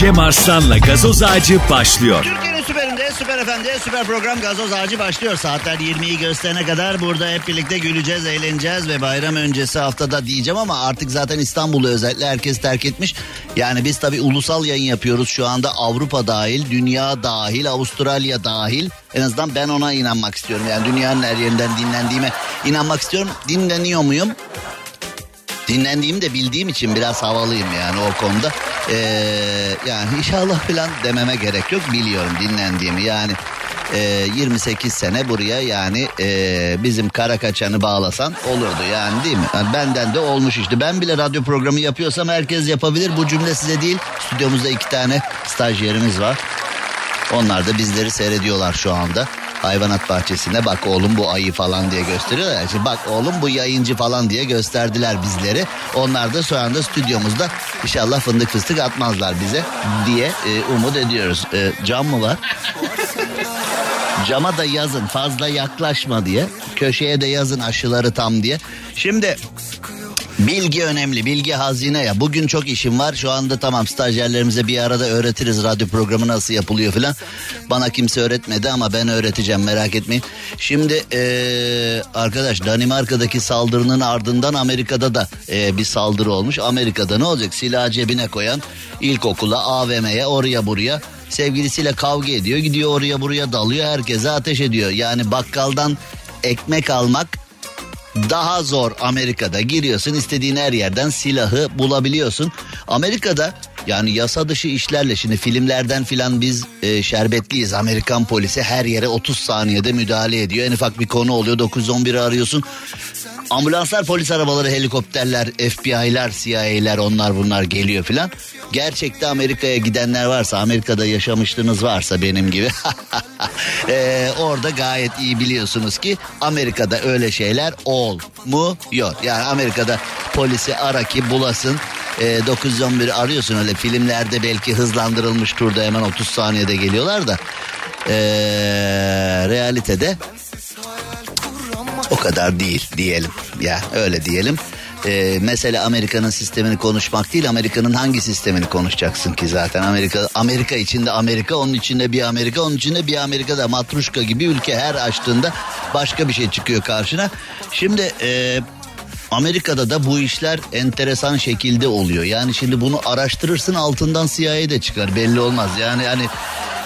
Cem Arslan'la gazoz ağacı başlıyor. Türkiye'nin süperinde, süper efendi, süper program gazoz ağacı başlıyor. Saatler 20'yi gösterene kadar burada hep birlikte güleceğiz, eğleneceğiz ve bayram öncesi haftada diyeceğim ama artık zaten İstanbul'u özellikle herkes terk etmiş. Yani biz tabii ulusal yayın yapıyoruz şu anda Avrupa dahil, dünya dahil, Avustralya dahil. En azından ben ona inanmak istiyorum. Yani dünyanın her yerinden dinlendiğime inanmak istiyorum. Dinleniyor muyum? Dinlendiğimi de bildiğim için biraz havalıyım yani o konuda. Ee, yani inşallah falan dememe gerek yok biliyorum dinlendiğimi yani. E, 28 sene buraya yani e, bizim kara kaçanı bağlasan olurdu yani değil mi? Yani benden de olmuş işte. Ben bile radyo programı yapıyorsam herkes yapabilir. Bu cümle size değil. Stüdyomuzda iki tane stajyerimiz var. Onlar da bizleri seyrediyorlar şu anda hayvanat bahçesinde bak oğlum bu ayı falan diye gösteriyorlar. Şimdi bak oğlum bu yayıncı falan diye gösterdiler bizleri. Onlar da şu anda stüdyomuzda inşallah fındık fıstık atmazlar bize diye e, umut ediyoruz. E, cam mı var? Cama da yazın fazla yaklaşma diye. Köşeye de yazın aşıları tam diye. Şimdi Bilgi önemli, bilgi hazine ya. Bugün çok işim var. Şu anda tamam stajyerlerimize bir arada öğretiriz radyo programı nasıl yapılıyor falan. Bana kimse öğretmedi ama ben öğreteceğim merak etmeyin. Şimdi ee, arkadaş Danimarka'daki saldırının ardından Amerika'da da ee, bir saldırı olmuş. Amerika'da ne olacak? Silah cebine koyan ilkokula, AVM'ye, oraya buraya sevgilisiyle kavga ediyor. Gidiyor oraya buraya dalıyor. Herkese ateş ediyor. Yani bakkaldan ekmek almak daha zor Amerika'da giriyorsun istediğin her yerden silahı bulabiliyorsun. Amerika'da yani yasa dışı işlerle şimdi filmlerden filan biz e, şerbetliyiz. Amerikan polisi her yere 30 saniyede müdahale ediyor. En ufak bir konu oluyor 911'i arıyorsun. Ambulanslar, polis arabaları, helikopterler, FBI'ler, CIA'ler onlar bunlar geliyor filan. Gerçekte Amerika'ya gidenler varsa, Amerika'da yaşamışlığınız varsa benim gibi. ee, orada gayet iyi biliyorsunuz ki Amerika'da öyle şeyler olmuyor. Yani Amerika'da polisi ara ki bulasın. E, 911 arıyorsun öyle filmlerde belki hızlandırılmış turda hemen 30 saniyede geliyorlar da. E, realitede o kadar değil diyelim. Ya öyle diyelim. Ee, mesela Amerika'nın sistemini konuşmak değil Amerika'nın hangi sistemini konuşacaksın ki zaten Amerika Amerika içinde Amerika onun içinde bir Amerika onun içinde bir Amerika da matruşka gibi ülke her açtığında başka bir şey çıkıyor karşına. Şimdi e, Amerika'da da bu işler enteresan şekilde oluyor. Yani şimdi bunu araştırırsın altından CIA de çıkar belli olmaz. Yani hani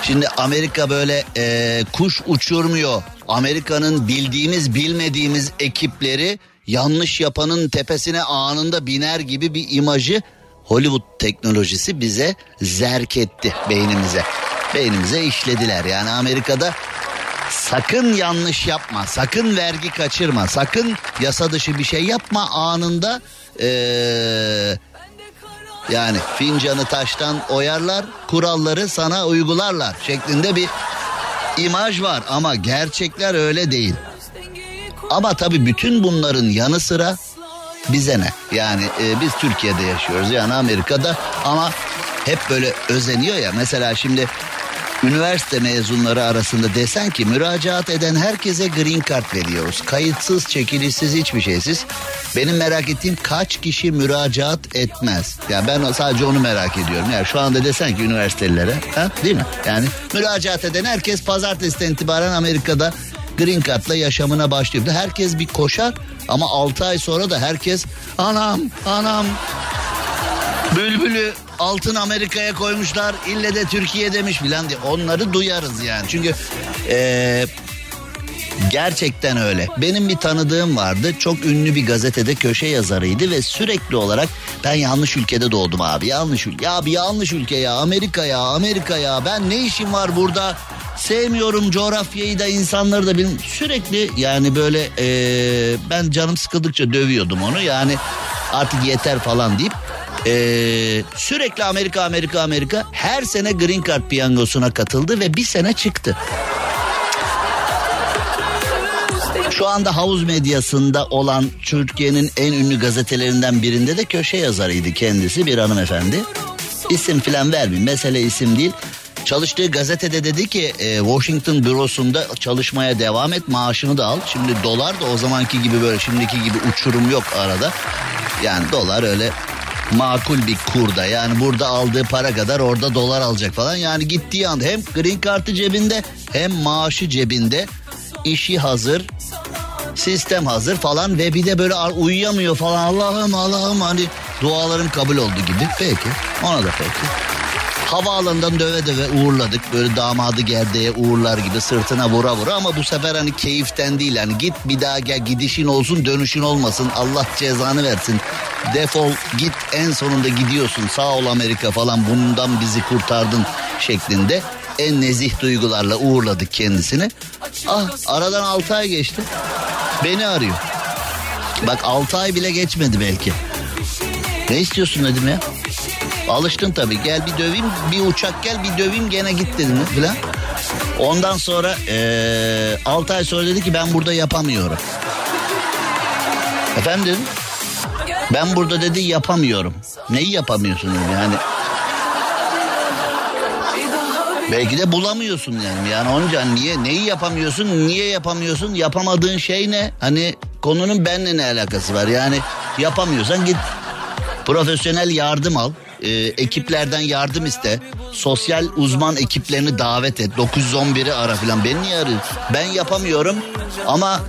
şimdi Amerika böyle e, kuş uçurmuyor. Amerika'nın bildiğimiz bilmediğimiz ekipleri yanlış yapanın tepesine anında biner gibi bir imajı Hollywood teknolojisi bize zerk etti beynimize. Beynimize işlediler. Yani Amerika'da sakın yanlış yapma, sakın vergi kaçırma, sakın yasa dışı bir şey yapma anında ee, yani fincanı taştan oyarlar, kuralları sana uygularlar şeklinde bir imaj var ama gerçekler öyle değil. Ama tabii bütün bunların yanı sıra bize ne? Yani e, biz Türkiye'de yaşıyoruz yani Amerika'da ama hep böyle özeniyor ya. Mesela şimdi üniversite mezunları arasında desen ki müracaat eden herkese green card veriyoruz. Kayıtsız, çekilişsiz hiçbir şeysiz. Benim merak ettiğim kaç kişi müracaat etmez? Ya yani ben sadece onu merak ediyorum. Yani şu anda desen ki üniversitelilere, ha, değil mi? Yani müracaat eden herkes pazartesiden itibaren Amerika'da green card'la yaşamına başlıyor. Herkes bir koşar ama 6 ay sonra da herkes anam anam bülbülü altın Amerika'ya koymuşlar ille de Türkiye demiş filan diye onları duyarız yani. Çünkü ee, Gerçekten öyle. Benim bir tanıdığım vardı. Çok ünlü bir gazetede köşe yazarıydı ve sürekli olarak ben yanlış ülkede doğdum abi. Yanlış ülke. Abi yanlış ülke ya. Amerika ya. Amerika ya. Ben ne işim var burada? Sevmiyorum coğrafyayı da insanları da benim sürekli yani böyle ee, ben canım sıkıldıkça dövüyordum onu. Yani artık yeter falan deyip ee, sürekli Amerika Amerika Amerika her sene Green Card piyangosuna katıldı ve bir sene çıktı. Şu anda havuz medyasında olan Türkiye'nin en ünlü gazetelerinden birinde de köşe yazarıydı kendisi bir hanımefendi. İsim filan vermeyeyim mesele isim değil. Çalıştığı gazetede dedi ki e, Washington bürosunda çalışmaya devam et maaşını da al. Şimdi dolar da o zamanki gibi böyle şimdiki gibi uçurum yok arada. Yani dolar öyle makul bir kurda. Yani burada aldığı para kadar orada dolar alacak falan. Yani gittiği anda hem green kartı cebinde hem maaşı cebinde. işi hazır sistem hazır falan ve bir de böyle uyuyamıyor falan Allah'ım Allah'ım hani dualarım kabul oldu gibi. Peki ona da peki. Havaalanından döve döve uğurladık. Böyle damadı gerdeğe uğurlar gibi sırtına vura vura ama bu sefer hani keyiften değil. Hani git bir daha gel gidişin olsun dönüşün olmasın. Allah cezanı versin. Defol git en sonunda gidiyorsun. Sağ ol Amerika falan bundan bizi kurtardın şeklinde. En nezih duygularla uğurladık kendisini. Ah aradan 6 ay geçti. Beni arıyor. Bak 6 ay bile geçmedi belki. Ne istiyorsun dedim ya. Alıştın tabii gel bir döveyim bir uçak gel bir döveyim gene git dedim filan. Ondan sonra ee, 6 ay sonra dedi ki ben burada yapamıyorum. Efendim ben burada dedi yapamıyorum. Neyi yapamıyorsun yani. Belki de bulamıyorsun yani. Yani onca niye neyi yapamıyorsun? Niye yapamıyorsun? Yapamadığın şey ne? Hani konunun benle ne alakası var? Yani yapamıyorsan git profesyonel yardım al e, ekiplerden yardım iste. Sosyal uzman ekiplerini davet et. 911'i ara filan. Ben niye arıyorum? Ben yapamıyorum ama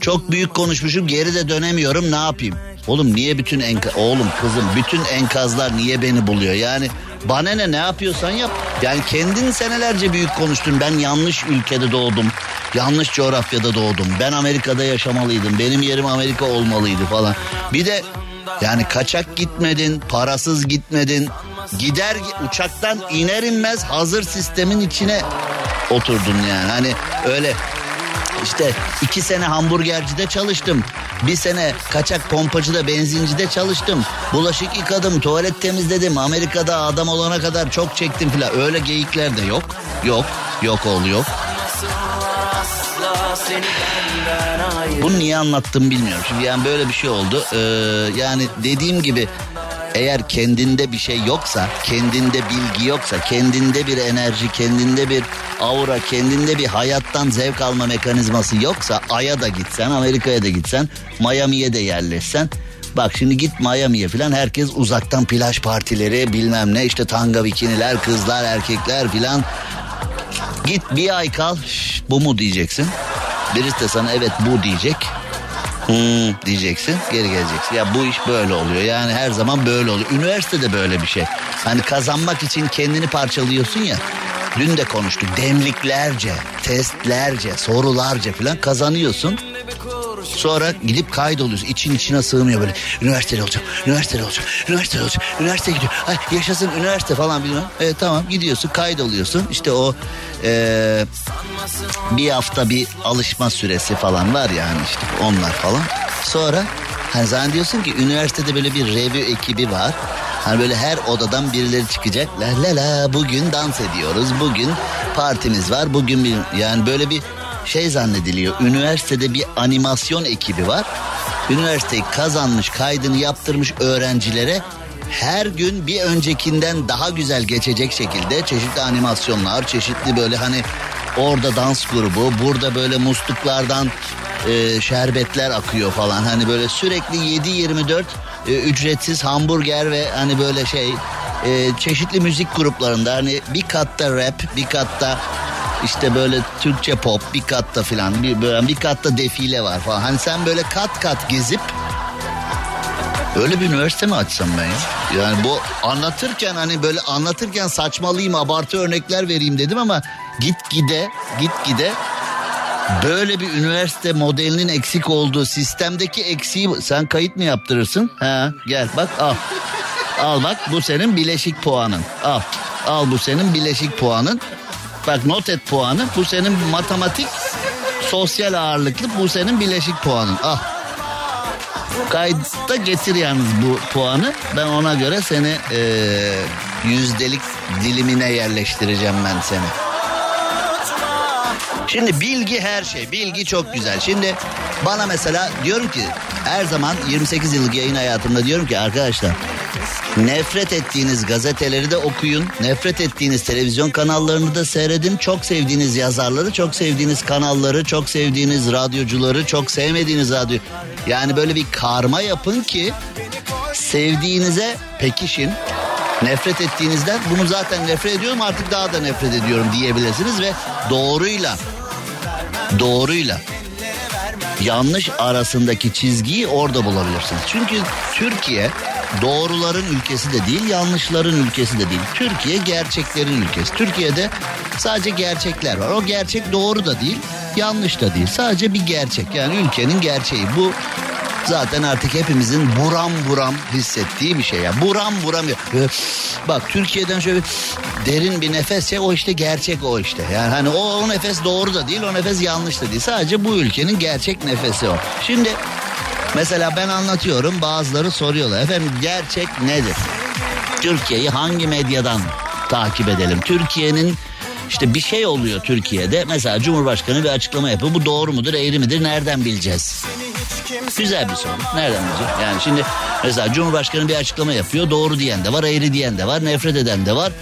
çok büyük konuşmuşum geri de dönemiyorum ne yapayım? Oğlum niye bütün enka oğlum kızım bütün enkazlar niye beni buluyor? Yani bana ne ne yapıyorsan yap. Yani kendin senelerce büyük konuştun. Ben yanlış ülkede doğdum. Yanlış coğrafyada doğdum. Ben Amerika'da yaşamalıydım. Benim yerim Amerika olmalıydı falan. Bir de yani kaçak gitmedin, parasız gitmedin. Gider uçaktan iner inmez hazır sistemin içine oturdun yani. Hani öyle işte iki sene hamburgercide çalıştım. Bir sene kaçak pompacıda benzincide çalıştım. Bulaşık yıkadım, tuvalet temizledim. Amerika'da adam olana kadar çok çektim filan. Öyle geyikler de yok. Yok, yok oğlu yok. Bunu niye anlattım bilmiyorum. Şimdi yani böyle bir şey oldu. Ee, yani dediğim gibi eğer kendinde bir şey yoksa, kendinde bilgi yoksa, kendinde bir enerji, kendinde bir aura, kendinde bir hayattan zevk alma mekanizması yoksa Ay'a da gitsen, Amerika'ya da gitsen, Miami'ye de yerleşsen Bak şimdi git Miami'ye falan herkes uzaktan plaj partileri bilmem ne işte tanga bikiniler kızlar erkekler filan. Git bir ay kal Şş, bu mu diyeceksin. Birisi de sana evet bu diyecek. Hmm, diyeceksin geri geleceksin. Ya bu iş böyle oluyor yani her zaman böyle oluyor. Üniversitede böyle bir şey. Hani kazanmak için kendini parçalıyorsun ya. Dün de konuştuk demliklerce, testlerce, sorularca falan kazanıyorsun. Sonra gidip kaydoluyorsun. İçin içine sığmıyor böyle. Üniversitede olacağım, üniversitede olacağım, üniversitede olacağım. Üniversite gidiyor. Ay yaşasın üniversite falan bilmem. E, tamam gidiyorsun kaydoluyorsun. İşte o e, bir hafta bir alışma süresi falan var yani işte onlar falan. Sonra hani zannediyorsun ki üniversitede böyle bir review ekibi var. Hani böyle her odadan birileri çıkacak. La la la bugün dans ediyoruz. Bugün partimiz var. Bugün bir yani böyle bir şey zannediliyor. Üniversitede bir animasyon ekibi var. Üniversiteyi kazanmış, kaydını yaptırmış öğrencilere her gün bir öncekinden daha güzel geçecek şekilde çeşitli animasyonlar, çeşitli böyle hani orada dans grubu, burada böyle musluklardan e, şerbetler akıyor falan. Hani böyle sürekli 7-24 e, ücretsiz hamburger ve hani böyle şey e, çeşitli müzik gruplarında hani bir katta rap, bir katta işte böyle Türkçe pop bir katta filan bir böyle bir katta defile var falan. Hani sen böyle kat kat gezip Öyle bir üniversite mi açsam ben ya? Yani bu anlatırken hani böyle anlatırken saçmalıyım abartı örnekler vereyim dedim ama git gide git gide böyle bir üniversite modelinin eksik olduğu sistemdeki eksiği sen kayıt mı yaptırırsın? Ha gel bak al. Al bak bu senin bileşik puanın. Al. Al bu senin bileşik puanın. Bak not et puanı. Bu senin matematik sosyal ağırlıklı bu senin bileşik puanın. Al. Kayıtta getir yalnız bu puanı. Ben ona göre seni e, yüzdelik dilimine yerleştireceğim ben seni. Şimdi bilgi her şey. Bilgi çok güzel. Şimdi bana mesela diyorum ki her zaman 28 yıllık yayın hayatımda diyorum ki arkadaşlar Nefret ettiğiniz gazeteleri de okuyun. Nefret ettiğiniz televizyon kanallarını da seyredin. Çok sevdiğiniz yazarları, çok sevdiğiniz kanalları, çok sevdiğiniz radyocuları, çok sevmediğiniz radyo. Yani böyle bir karma yapın ki sevdiğinize pekişin. Nefret ettiğinizden bunu zaten nefret ediyorum artık daha da nefret ediyorum diyebilirsiniz ve doğruyla doğruyla yanlış arasındaki çizgiyi orada bulabilirsiniz. Çünkü Türkiye doğruların ülkesi de değil, yanlışların ülkesi de değil. Türkiye gerçeklerin ülkesi. Türkiye'de sadece gerçekler var. O gerçek doğru da değil, yanlış da değil. Sadece bir gerçek. Yani ülkenin gerçeği. Bu zaten artık hepimizin buram buram hissettiği bir şey ya. Buram buram. Bak Türkiye'den şöyle derin bir nefes ya o işte gerçek o işte. Yani hani o, o nefes doğru da değil o nefes yanlış da değil. Sadece bu ülkenin gerçek nefesi o. Şimdi mesela ben anlatıyorum bazıları soruyorlar. Efendim gerçek nedir? Türkiye'yi hangi medyadan takip edelim? Türkiye'nin işte bir şey oluyor Türkiye'de. Mesela Cumhurbaşkanı bir açıklama yapıyor. Bu doğru mudur, eğri midir? Nereden bileceğiz? Güzel bir soru. Nereden bileceğim? Yani şimdi mesela Cumhurbaşkanı bir açıklama yapıyor. Doğru diyen de var, eğri diyen de var, nefret eden de var.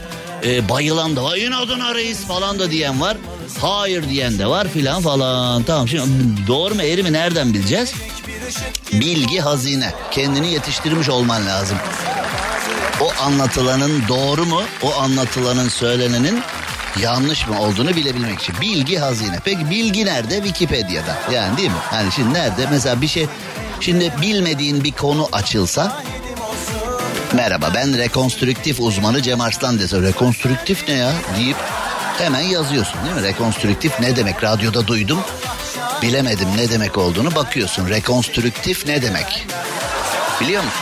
E, bayılan da var. İnadına reis falan da diyen var. Hayır diyen de var filan falan. Tamam şimdi doğru mu eğri mi nereden bileceğiz? Bilgi hazine. Kendini yetiştirmiş olman lazım. O anlatılanın doğru mu? O anlatılanın söylenenin yanlış mı olduğunu bilebilmek için. Bilgi hazine. Peki bilgi nerede? Wikipedia'da. Yani değil mi? Hani şimdi nerede? Mesela bir şey şimdi bilmediğin bir konu açılsa Merhaba ben rekonstrüktif uzmanı Cem Arslan dese rekonstrüktif ne ya deyip hemen yazıyorsun değil mi? Rekonstrüktif ne demek? Radyoda duydum. Bilemedim ne demek olduğunu bakıyorsun. Rekonstrüktif ne demek? Biliyor musun?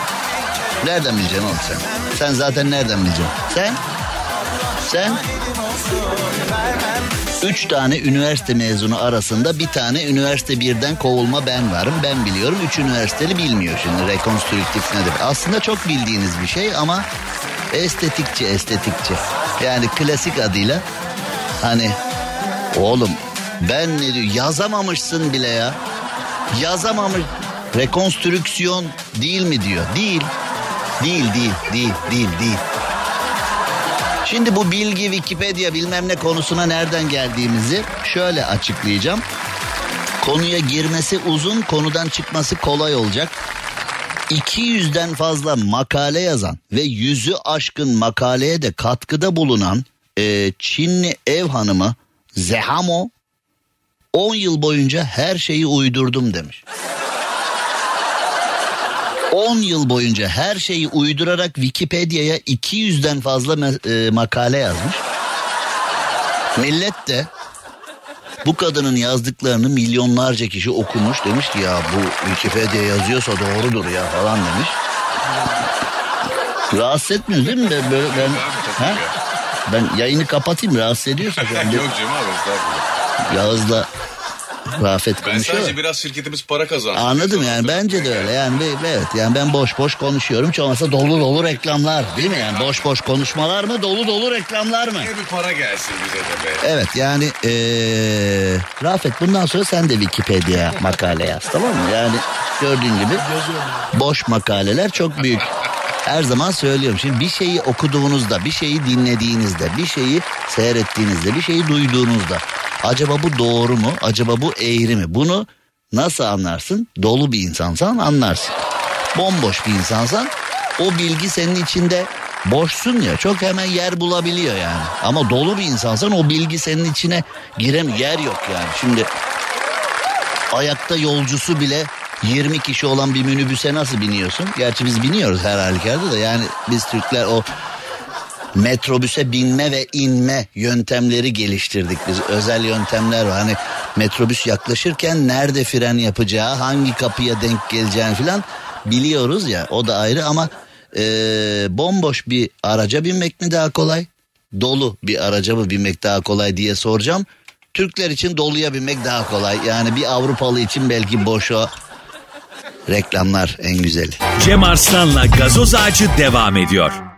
Nereden bileceksin oğlum sen? Sen zaten nereden bileceksin? Sen? Sen? Üç tane üniversite mezunu arasında bir tane üniversite birden kovulma ben varım. Ben biliyorum. Üç üniversiteli bilmiyor şimdi rekonstrüktif nedir. Aslında çok bildiğiniz bir şey ama estetikçi estetikçi. Yani klasik adıyla hani oğlum ben ne diyor yazamamışsın bile ya. Yazamamış. Rekonstrüksiyon değil mi diyor. Değil. Değil değil değil değil değil. Şimdi bu bilgi Wikipedia bilmem ne konusuna nereden geldiğimizi şöyle açıklayacağım. Konuya girmesi uzun, konudan çıkması kolay olacak. 200'den fazla makale yazan ve yüzü aşkın makaleye de katkıda bulunan e, Çinli ev hanımı Zehamo 10 yıl boyunca her şeyi uydurdum demiş. 10 yıl boyunca her şeyi uydurarak Wikipedia'ya 200'den fazla e, makale yazmış. Millet de bu kadının yazdıklarını milyonlarca kişi okumuş. Demiş ki ya bu Wikipedia yazıyorsa doğrudur ya falan demiş. Rahatsız etmiyoruz değil mi? Ben, böyle, ben, ha? ben yayını kapatayım rahatsız ediyorsa. Yok Cem abi estağfurullah. Yağız'la Rafet Ben konuşuyor. sadece biraz şirketimiz para kazandı. Anladım yani bence de öyle yani evet yani ben boş boş konuşuyorum olmazsa dolu dolu reklamlar değil mi yani boş boş konuşmalar mı dolu dolu reklamlar mı? Yine bir para gelsin bize de be. Evet yani ee, Rafet bundan sonra sen de Wikipedia makale yaz tamam mı? Yani gördüğün gibi boş makaleler çok büyük. Her zaman söylüyorum. Şimdi bir şeyi okuduğunuzda, bir şeyi dinlediğinizde, bir şeyi seyrettiğinizde, bir şeyi duyduğunuzda acaba bu doğru mu? Acaba bu eğri mi? Bunu nasıl anlarsın? Dolu bir insansan anlarsın. Bomboş bir insansan o bilgi senin içinde boşsun ya çok hemen yer bulabiliyor yani. Ama dolu bir insansan o bilgi senin içine girem yer yok yani. Şimdi ayakta yolcusu bile 20 kişi olan bir minibüse nasıl biniyorsun? Gerçi biz biniyoruz her halükarda da yani biz Türkler o metrobüse binme ve inme yöntemleri geliştirdik biz. Özel yöntemler var. Hani metrobüs yaklaşırken nerede fren yapacağı, hangi kapıya denk geleceğini falan biliyoruz ya. O da ayrı ama e, bomboş bir araca binmek mi daha kolay? Dolu bir araca mı binmek daha kolay diye soracağım. Türkler için doluya binmek daha kolay. Yani bir Avrupalı için belki boş o. Reklamlar en güzeli. Cem Arslan'la gazoz ağacı devam ediyor.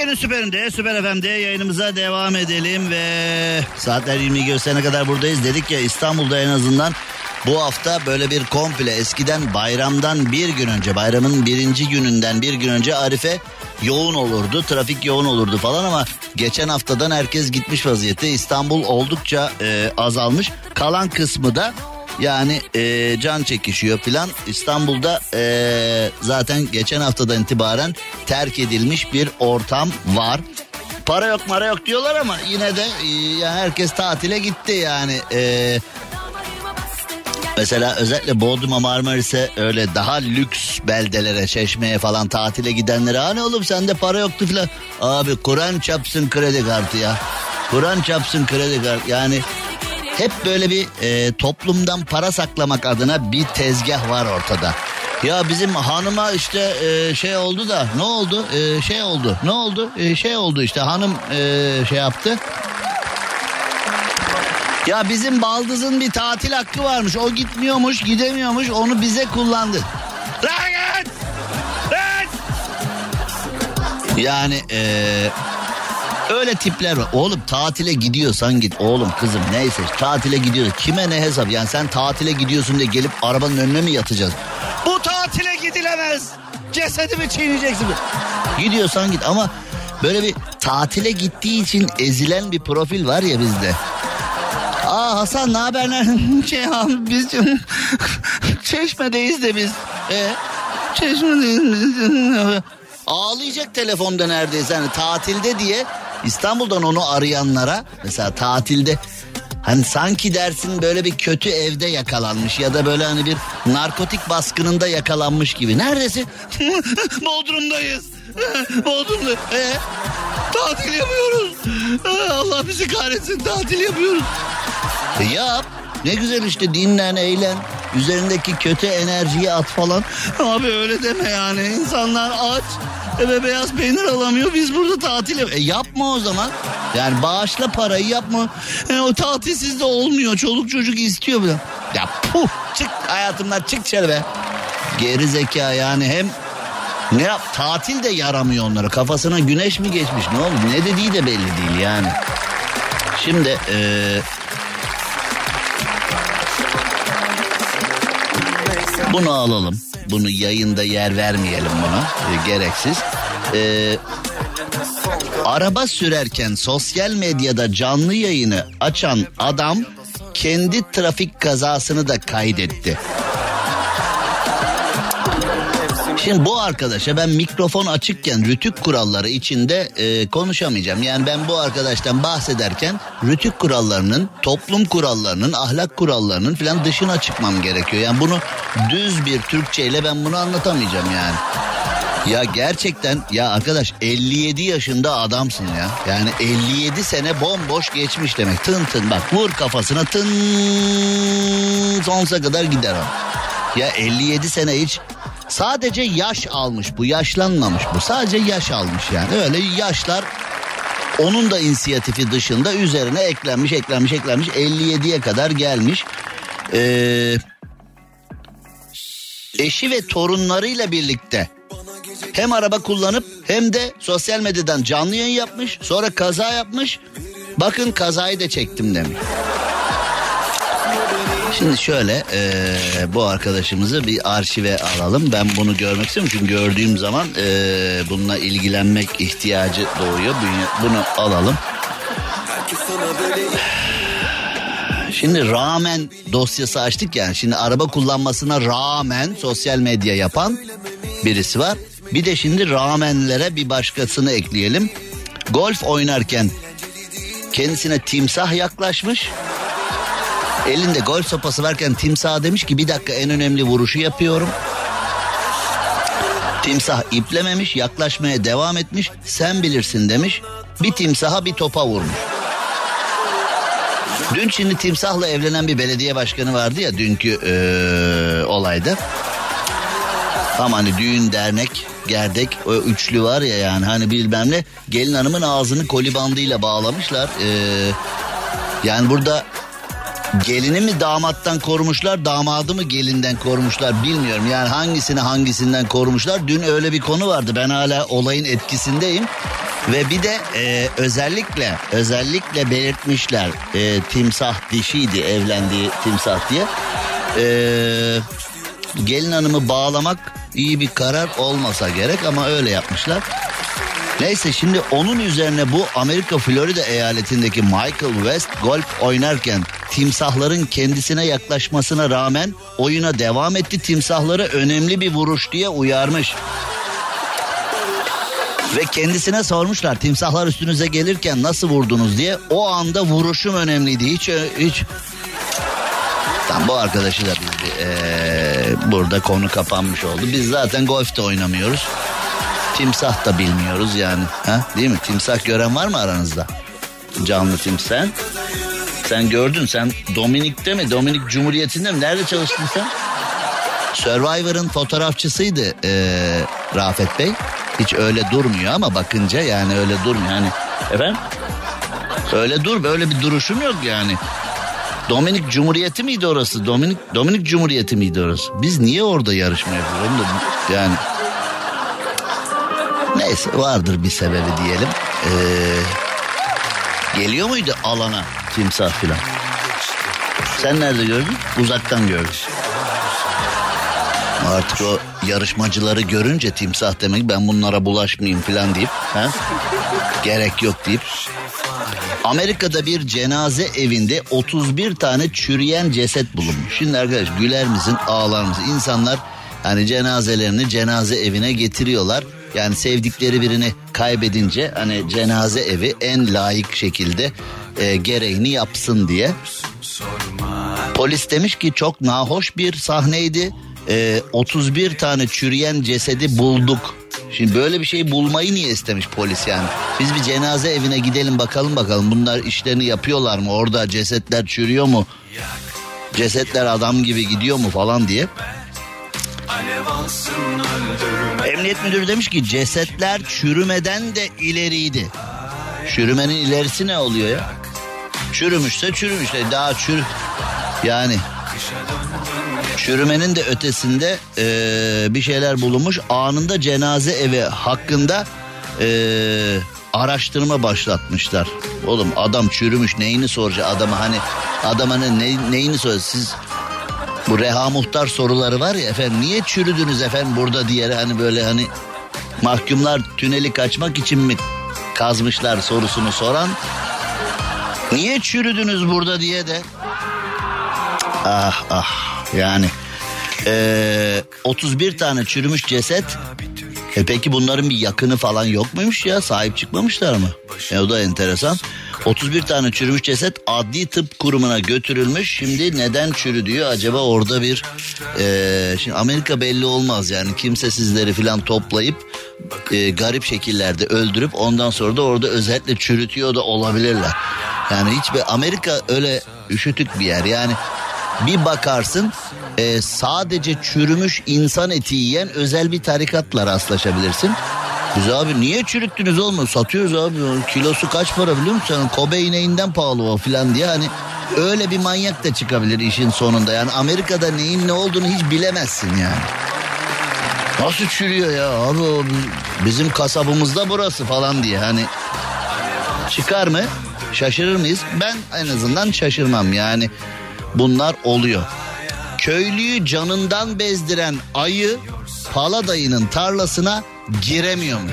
Türkiye'nin süperinde, Süper FM'de yayınımıza devam edelim ve saatler 20 gösterene kadar buradayız. Dedik ya İstanbul'da en azından bu hafta böyle bir komple eskiden bayramdan bir gün önce bayramın birinci gününden bir gün önce Arife yoğun olurdu. Trafik yoğun olurdu falan ama geçen haftadan herkes gitmiş vaziyette. İstanbul oldukça e, azalmış. Kalan kısmı da yani e, can çekişiyor filan. İstanbul'da e, zaten geçen haftadan itibaren terk edilmiş bir ortam var. Para yok mara yok diyorlar ama yine de e, herkes tatile gitti yani. E, Mesela özellikle Bodrum'a Marmaris'e öyle daha lüks beldelere, çeşmeye falan tatile gidenlere hani oğlum sende para yoktu filan. Abi Kur'an çapsın kredi kartı ya. Kur'an çapsın kredi kartı yani hep böyle bir e, toplumdan para saklamak adına bir tezgah var ortada. Ya bizim hanıma işte e, şey oldu da ne oldu? E, şey oldu. Ne oldu? E, şey oldu işte hanım e, şey yaptı. Ya bizim baldızın bir tatil hakkı varmış. O gitmiyormuş, gidemiyormuş. Onu bize kullandı. Lan! Lan! Yani eee öyle tipler var. Oğlum tatile gidiyorsan git. Oğlum kızım neyse tatile gidiyorsun. Kime ne hesap? Yani sen tatile gidiyorsun diye gelip arabanın önüne mi yatacaksın? Bu tatile gidilemez. Cesedimi çiğneyeceksin. Gidiyorsan git ama böyle bir tatile gittiği için ezilen bir profil var ya bizde. Aa Hasan ne haber? Şey abi biz çeşmedeyiz de biz. E, çeşmedeyiz. Ağlayacak telefonda neredeyse hani tatilde diye İstanbul'dan onu arayanlara mesela tatilde Hani sanki dersin böyle bir kötü evde yakalanmış ya da böyle hani bir narkotik baskınında yakalanmış gibi. Neredesin? Bodrum'dayız. Bodrum'da. Ee, tatil yapıyoruz. Allah bizi kahretsin tatil yapıyoruz. E yap. Ne güzel işte dinlen, eğlen. Üzerindeki kötü enerjiyi at falan. Abi öyle deme yani. İnsanlar aç. Eve beyaz peynir alamıyor. Biz burada tatil. E yapma o zaman. Yani bağışla parayı yapma. E, o tatil sizde olmuyor. Çoluk çocuk istiyor bile. Ya puh çık hayatımdan çık dışarı be. Geri zeka yani hem ne yap tatil de yaramıyor onlara. Kafasına güneş mi geçmiş ne oldu? Ne dediği de belli değil yani. Şimdi eee Bunu alalım. Bunu yayında yer vermeyelim buna. E, gereksiz. E, araba sürerken sosyal medyada canlı yayını açan adam kendi trafik kazasını da kaydetti. Şimdi bu arkadaşa ben mikrofon açıkken rütük kuralları içinde e, konuşamayacağım. Yani ben bu arkadaştan bahsederken rütük kurallarının, toplum kurallarının, ahlak kurallarının falan dışına çıkmam gerekiyor. Yani bunu düz bir Türkçeyle ben bunu anlatamayacağım yani. Ya gerçekten ya arkadaş 57 yaşında adamsın ya. Yani 57 sene bomboş geçmiş demek. Tın tın bak vur kafasına tın sonsuza kadar gider o. Ya 57 sene hiç Sadece yaş almış bu yaşlanmamış bu sadece yaş almış yani öyle yaşlar onun da inisiyatifi dışında üzerine eklenmiş eklenmiş eklenmiş 57'ye kadar gelmiş. Ee, eşi ve torunlarıyla birlikte hem araba kullanıp hem de sosyal medyadan canlı yayın yapmış sonra kaza yapmış bakın kazayı da çektim demiş. Şimdi şöyle e, bu arkadaşımızı bir arşive alalım. Ben bunu görmek istiyorum çünkü gördüğüm zaman e, bununla ilgilenmek ihtiyacı doğuyor. Bunu alalım. Şimdi rağmen dosyası açtık yani. Şimdi araba kullanmasına rağmen sosyal medya yapan birisi var. Bir de şimdi rağmenlere bir başkasını ekleyelim. Golf oynarken kendisine timsah yaklaşmış. Elinde golf sopası varken timsah demiş ki bir dakika en önemli vuruşu yapıyorum. Timsah iplememiş yaklaşmaya devam etmiş sen bilirsin demiş. Bir timsaha bir topa vurmuş. Dün şimdi timsahla evlenen bir belediye başkanı vardı ya dünkü ee, olayda. Tam hani düğün dernek gerdek o üçlü var ya yani hani bilmem ne gelin hanımın ağzını koli bandıyla bağlamışlar. Ee, yani burada gelini mi damattan korumuşlar damadı mı gelinden korumuşlar bilmiyorum. Yani hangisini hangisinden korumuşlar. Dün öyle bir konu vardı ben hala olayın etkisindeyim. Ve bir de e, özellikle özellikle belirtmişler e, timsah dişiydi evlendiği timsah diye. E, gelin hanımı bağlamak iyi bir karar olmasa gerek ama öyle yapmışlar. Neyse şimdi onun üzerine bu Amerika Florida eyaletindeki Michael West golf oynarken timsahların kendisine yaklaşmasına rağmen oyuna devam etti. Timsahları önemli bir vuruş diye uyarmış. Ve kendisine sormuşlar timsahlar üstünüze gelirken nasıl vurdunuz diye. O anda vuruşum önemliydi. Hiç hiç Tam bu arkadaşı da biz ee, burada konu kapanmış oldu. Biz zaten golf de oynamıyoruz. Timsah da bilmiyoruz yani. Ha? Değil mi? Timsah gören var mı aranızda? Canlı timsah. Sen gördün sen Dominik'te mi? Dominik Cumhuriyeti'nde mi? Nerede çalıştın sen? Survivor'ın fotoğrafçısıydı ee, Rafet Bey. Hiç öyle durmuyor ama bakınca yani öyle durmuyor. Yani efendim? Öyle dur böyle bir duruşum yok yani. Dominik Cumhuriyeti miydi orası? Dominik Dominik Cumhuriyeti miydi orası? Biz niye orada yarışma yapıyoruz? Yani neyse vardır bir sebebi diyelim. Ee, geliyor muydu alana timsah filan? Sen nerede gördün? Uzaktan gördüm. Artık o yarışmacıları görünce timsah demek ben bunlara bulaşmayayım filan deyip ha? gerek yok deyip Amerika'da bir cenaze evinde 31 tane çürüyen ceset bulunmuş. Şimdi arkadaş güler misin ağlar mısın? İnsanlar hani cenazelerini cenaze evine getiriyorlar. Yani sevdikleri birini kaybedince hani cenaze evi en layık şekilde e, gereğini yapsın diye. Polis demiş ki çok nahoş bir sahneydi. E, 31 tane çürüyen cesedi bulduk. Şimdi böyle bir şey bulmayı niye istemiş polis yani? Biz bir cenaze evine gidelim bakalım bakalım bunlar işlerini yapıyorlar mı? Orada cesetler çürüyor mu? Cesetler adam gibi gidiyor mu falan diye. Emniyet müdürü demiş ki cesetler çürümeden de ileriydi. Çürümenin ilerisi ne oluyor ya? Çürümüşse çürümüş. Daha çür... Yani çürümenin de ötesinde e, bir şeyler bulunmuş. Anında cenaze evi hakkında e, araştırma başlatmışlar. Oğlum adam çürümüş neyini soracak adama hani adama ne, neyini soracak siz bu reha muhtar soruları var ya efendim niye çürüdünüz efendim burada diye hani böyle hani mahkumlar tüneli kaçmak için mi kazmışlar sorusunu soran niye çürüdünüz burada diye de ah ah yani ee, 31 tane çürümüş ceset. E peki bunların bir yakını falan yok muymuş ya? Sahip çıkmamışlar mı? E o da enteresan. 31 tane çürümüş ceset adli tıp kurumuna götürülmüş. Şimdi neden çürü diyor? Acaba orada bir e, şimdi Amerika belli olmaz yani kimsesizleri falan toplayıp e, garip şekillerde öldürüp ondan sonra da orada özellikle çürütüyor da olabilirler. Yani hiçbir Amerika öyle üşütük bir yer. Yani bir bakarsın e, sadece çürümüş insan eti yiyen özel bir tarikatla rastlaşabilirsin. Biz abi niye çürüttünüz oğlum? Satıyoruz abi. Kilosu kaç para biliyor musun? Kobe ineğinden pahalı o falan diye. Hani öyle bir manyak da çıkabilir işin sonunda. Yani Amerika'da neyin ne olduğunu hiç bilemezsin yani. Nasıl çürüyor ya abi bizim kasabımızda burası falan diye hani çıkar mı? Şaşırır mıyız? Ben en azından şaşırmam yani bunlar oluyor. Köylüyü canından bezdiren ayı Paladayı'nın tarlasına giremiyormuş.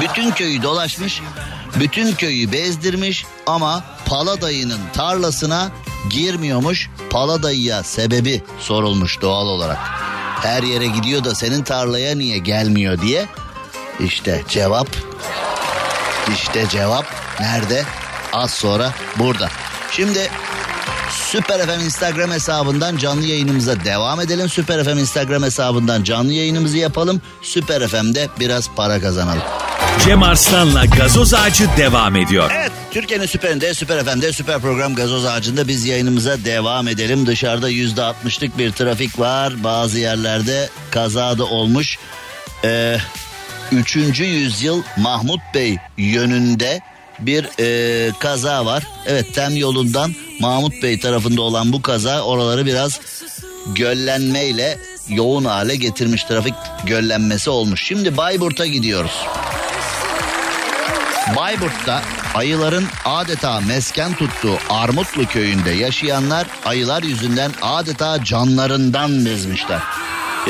Bütün köyü dolaşmış, bütün köyü bezdirmiş ama Paladayı'nın tarlasına girmiyormuş. Paladayı'ya sebebi sorulmuş doğal olarak. Her yere gidiyor da senin tarlaya niye gelmiyor diye. İşte cevap. İşte cevap nerede? Az sonra burada. Şimdi Süper FM Instagram hesabından canlı yayınımıza devam edelim. Süper FM Instagram hesabından canlı yayınımızı yapalım. Süper FM'de biraz para kazanalım. Cem Arslan'la gazoz ağacı devam ediyor. Evet Türkiye'nin süperinde süper FM'de süper program gazoz ağacında biz yayınımıza devam edelim. Dışarıda yüzde altmışlık bir trafik var. Bazı yerlerde kaza da olmuş. Ee, 3. yüzyıl Mahmut Bey yönünde bir e, kaza var. Evet tem yolundan Mahmut Bey tarafında olan bu kaza oraları biraz göllenmeyle yoğun hale getirmiş trafik göllenmesi olmuş. Şimdi Bayburt'a gidiyoruz. Bayburt'ta ayıların adeta mesken tuttuğu Armutlu köyünde yaşayanlar ayılar yüzünden adeta canlarından bezmişler.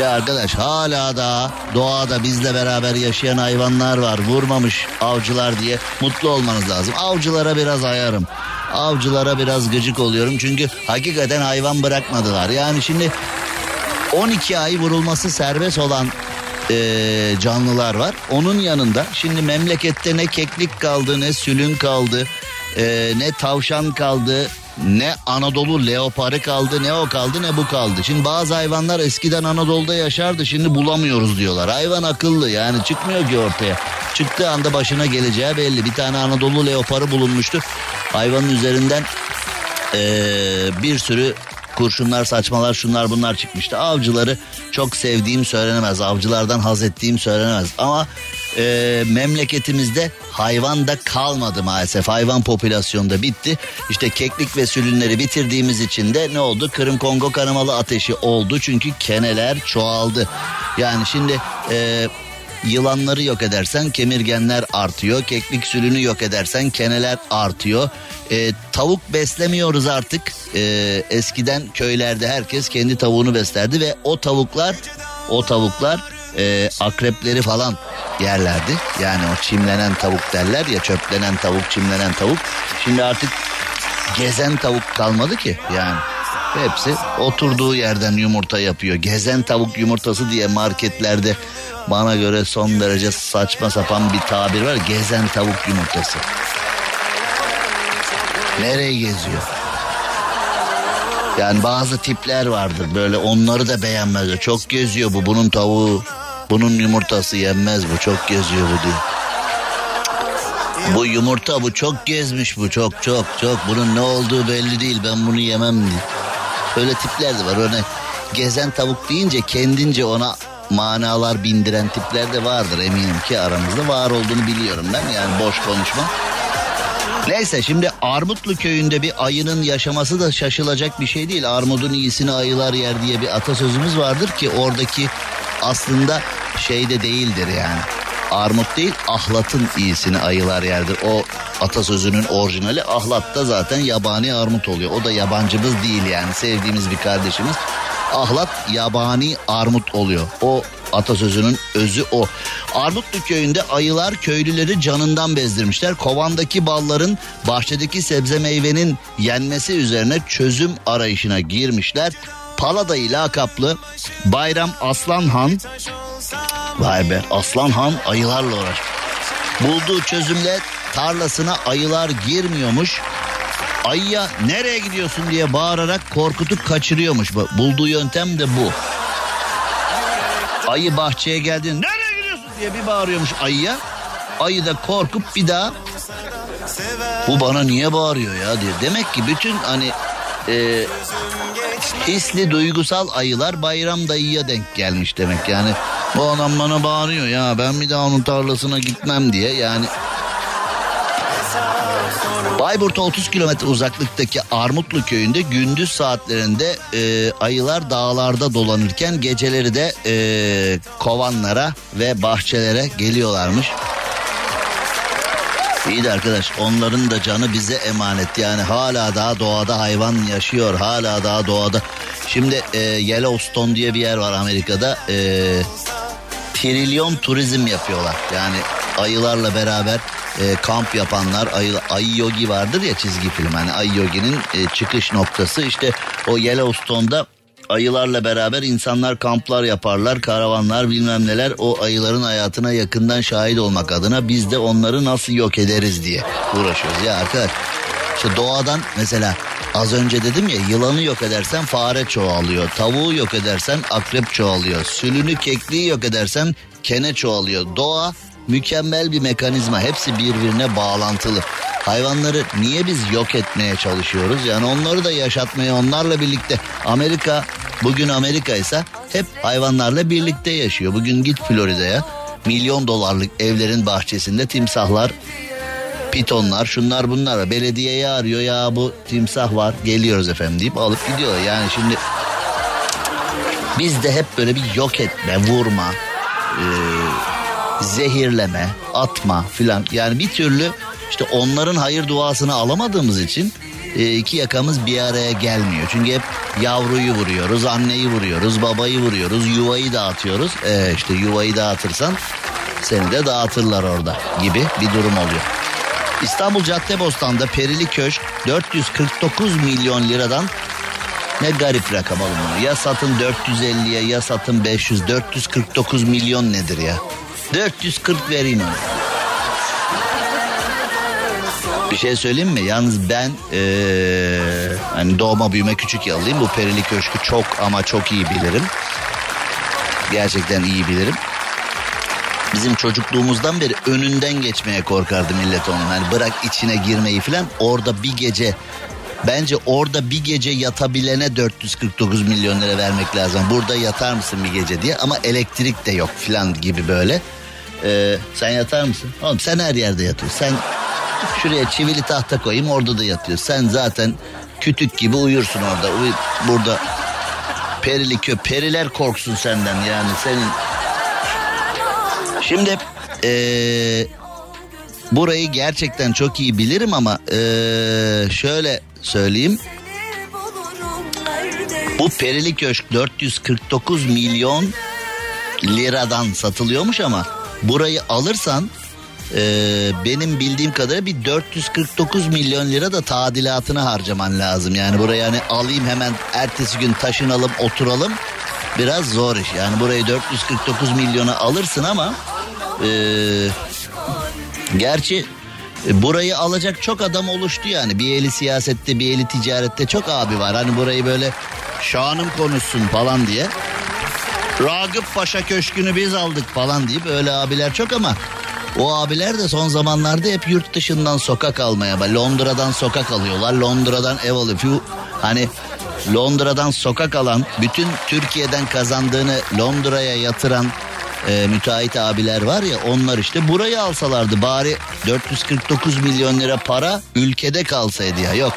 Ya arkadaş hala da doğada bizle beraber yaşayan hayvanlar var. Vurmamış avcılar diye mutlu olmanız lazım. Avcılara biraz ayarım. Avcılara biraz gıcık oluyorum. Çünkü hakikaten hayvan bırakmadılar. Yani şimdi 12 ay vurulması serbest olan e, canlılar var. Onun yanında şimdi memlekette ne keklik kaldı ne sülün kaldı e, ne tavşan kaldı ne Anadolu leoparı kaldı ne o kaldı ne bu kaldı. Şimdi bazı hayvanlar eskiden Anadolu'da yaşardı şimdi bulamıyoruz diyorlar. Hayvan akıllı yani çıkmıyor ki ortaya. Çıktığı anda başına geleceği belli. Bir tane Anadolu leoparı bulunmuştu. Hayvanın üzerinden ee, bir sürü kurşunlar saçmalar şunlar bunlar çıkmıştı. Avcıları çok sevdiğim söylenemez. Avcılardan haz ettiğim söylenemez. Ama e, memleketimizde hayvan da kalmadı maalesef. Hayvan popülasyonu da bitti. İşte keklik ve sülünleri bitirdiğimiz için de ne oldu? Kırım Kongo kanamalı ateşi oldu. Çünkü keneler çoğaldı. Yani şimdi... E, Yılanları yok edersen kemirgenler artıyor. Keklik sülünü yok edersen keneler artıyor. Ee, tavuk beslemiyoruz artık. Ee, eskiden köylerde herkes kendi tavuğunu beslerdi ve o tavuklar o tavuklar e, akrepleri falan yerlerdi. Yani o çimlenen tavuk derler ya çöplenen tavuk çimlenen tavuk. Şimdi artık gezen tavuk kalmadı ki yani. Hepsi oturduğu yerden yumurta yapıyor. Gezen tavuk yumurtası diye marketlerde bana göre son derece saçma sapan bir tabir var. Gezen tavuk yumurtası. Nereye geziyor? Yani bazı tipler vardır böyle onları da beğenmezler. Çok geziyor bu bunun tavuğu. Bunun yumurtası yenmez bu çok geziyor bu diyor. Bu yumurta bu çok gezmiş bu çok çok çok. Bunun ne olduğu belli değil ben bunu yemem diye. Öyle tipler de var. Öyle gezen tavuk deyince kendince ona manalar bindiren tipler de vardır eminim ki aramızda var olduğunu biliyorum ben yani boş konuşma. Neyse şimdi Armutlu köyünde bir ayının yaşaması da şaşılacak bir şey değil. Armudun iyisini ayılar yer diye bir atasözümüz vardır ki oradaki aslında şey de değildir yani. Armut değil ahlatın iyisini ayılar yerdir. O atasözünün orijinali ahlat da zaten yabani armut oluyor. O da yabancımız değil yani sevdiğimiz bir kardeşimiz. Ahlat yabani armut oluyor. O atasözünün özü o. Armutlu köyünde ayılar köylüleri canından bezdirmişler. Kovandaki balların bahçedeki sebze meyvenin yenmesi üzerine çözüm arayışına girmişler. Paladayı lakaplı Bayram Aslanhan Vay be Aslanhan ayılarla uğraş. Bulduğu çözümle tarlasına ayılar girmiyormuş. Ayıya nereye gidiyorsun diye bağırarak korkutup kaçırıyormuş. Bulduğu yöntem de bu. Ayı bahçeye geldi. Nereye gidiyorsun diye bir bağırıyormuş ayıya. Ayı da korkup bir daha bu bana niye bağırıyor ya diye. Demek ki bütün hani e, hisli duygusal ayılar bayram dayıya denk gelmiş demek yani. Bu adam bana bağırıyor ya ben bir daha onun tarlasına gitmem diye yani Bayburt'a 30 kilometre uzaklıktaki Armutlu köyünde gündüz saatlerinde e, ayılar dağlarda dolanırken geceleri de e, kovanlara ve bahçelere geliyorlarmış. İyi de arkadaş onların da canı bize emanet yani hala daha doğada hayvan yaşıyor hala daha doğada. Şimdi e, Yellowstone diye bir yer var Amerika'da e, trilyon turizm yapıyorlar yani ayılarla beraber e, kamp yapanlar ayı, ayı yogi vardır ya çizgi film hani ayı yoginin e, çıkış noktası. İşte o Yellowstone'da ayılarla beraber insanlar kamplar yaparlar karavanlar bilmem neler o ayıların hayatına yakından şahit olmak adına biz de onları nasıl yok ederiz diye uğraşıyoruz. Ya arkadaş işte doğadan mesela az önce dedim ya yılanı yok edersen fare çoğalıyor tavuğu yok edersen akrep çoğalıyor sülünü kekliği yok edersen kene çoğalıyor. Doğa mükemmel bir mekanizma. Hepsi birbirine bağlantılı. Hayvanları niye biz yok etmeye çalışıyoruz? Yani onları da yaşatmaya onlarla birlikte. Amerika bugün Amerika ise hep hayvanlarla birlikte yaşıyor. Bugün git Florida'ya milyon dolarlık evlerin bahçesinde timsahlar Pitonlar şunlar bunlar. Belediyeye arıyor ya bu timsah var geliyoruz efendim deyip alıp gidiyorlar. Yani şimdi biz de hep böyle bir yok etme, vurma, e, zehirleme, atma filan. Yani bir türlü işte onların hayır duasını alamadığımız için e, iki yakamız bir araya gelmiyor. Çünkü hep yavruyu vuruyoruz, anneyi vuruyoruz, babayı vuruyoruz, yuvayı dağıtıyoruz. E işte yuvayı dağıtırsan seni de dağıtırlar orada gibi bir durum oluyor. İstanbul Caddebostan'da Perili Köşk 449 milyon liradan ne garip rakam alınıyor. Ya satın 450'ye ya satın 500. 449 milyon nedir ya? 440 vereyim onu. Bir şey söyleyeyim mi? Yalnız ben ee, hani doğma büyüme küçük yalıyım. Bu Perili Köşk'ü çok ama çok iyi bilirim. Gerçekten iyi bilirim. Bizim çocukluğumuzdan beri önünden geçmeye korkardı millet onun. Hani bırak içine girmeyi falan. Orada bir gece Bence orada bir gece yatabilene 449 milyon lira vermek lazım. Burada yatar mısın bir gece diye ama elektrik de yok falan gibi böyle. Ee, sen yatar mısın? Oğlum sen her yerde yatıyorsun. Sen şuraya çivili tahta koyayım orada da yatıyorsun. Sen zaten kütük gibi uyursun orada. Uy burada perili kö periler korksun senden yani senin. Şimdi ee, burayı gerçekten çok iyi bilirim ama ee, şöyle söyleyeyim. Bu Perili Köşk 449 milyon liradan satılıyormuş ama burayı alırsan e, benim bildiğim kadarıyla bir 449 milyon lira da tadilatını harcaman lazım. Yani burayı hani alayım hemen ertesi gün taşınalım oturalım biraz zor iş. Yani burayı 449 milyona alırsın ama e, gerçi e, burayı alacak çok adam oluştu yani. Bir eli siyasette bir eli ticarette çok abi var. Hani burayı böyle şanım konuşsun falan diye. Ragıp Paşa Köşkü'nü biz aldık falan deyip öyle abiler çok ama o abiler de son zamanlarda hep yurt dışından sokak almaya bak. Londra'dan sokak alıyorlar. Londra'dan ev alıyor. Hani Londra'dan sokak alan, bütün Türkiye'den kazandığını Londra'ya yatıran e, müteahhit abiler var ya onlar işte burayı alsalardı bari 449 milyon lira para ülkede kalsaydı ya yok.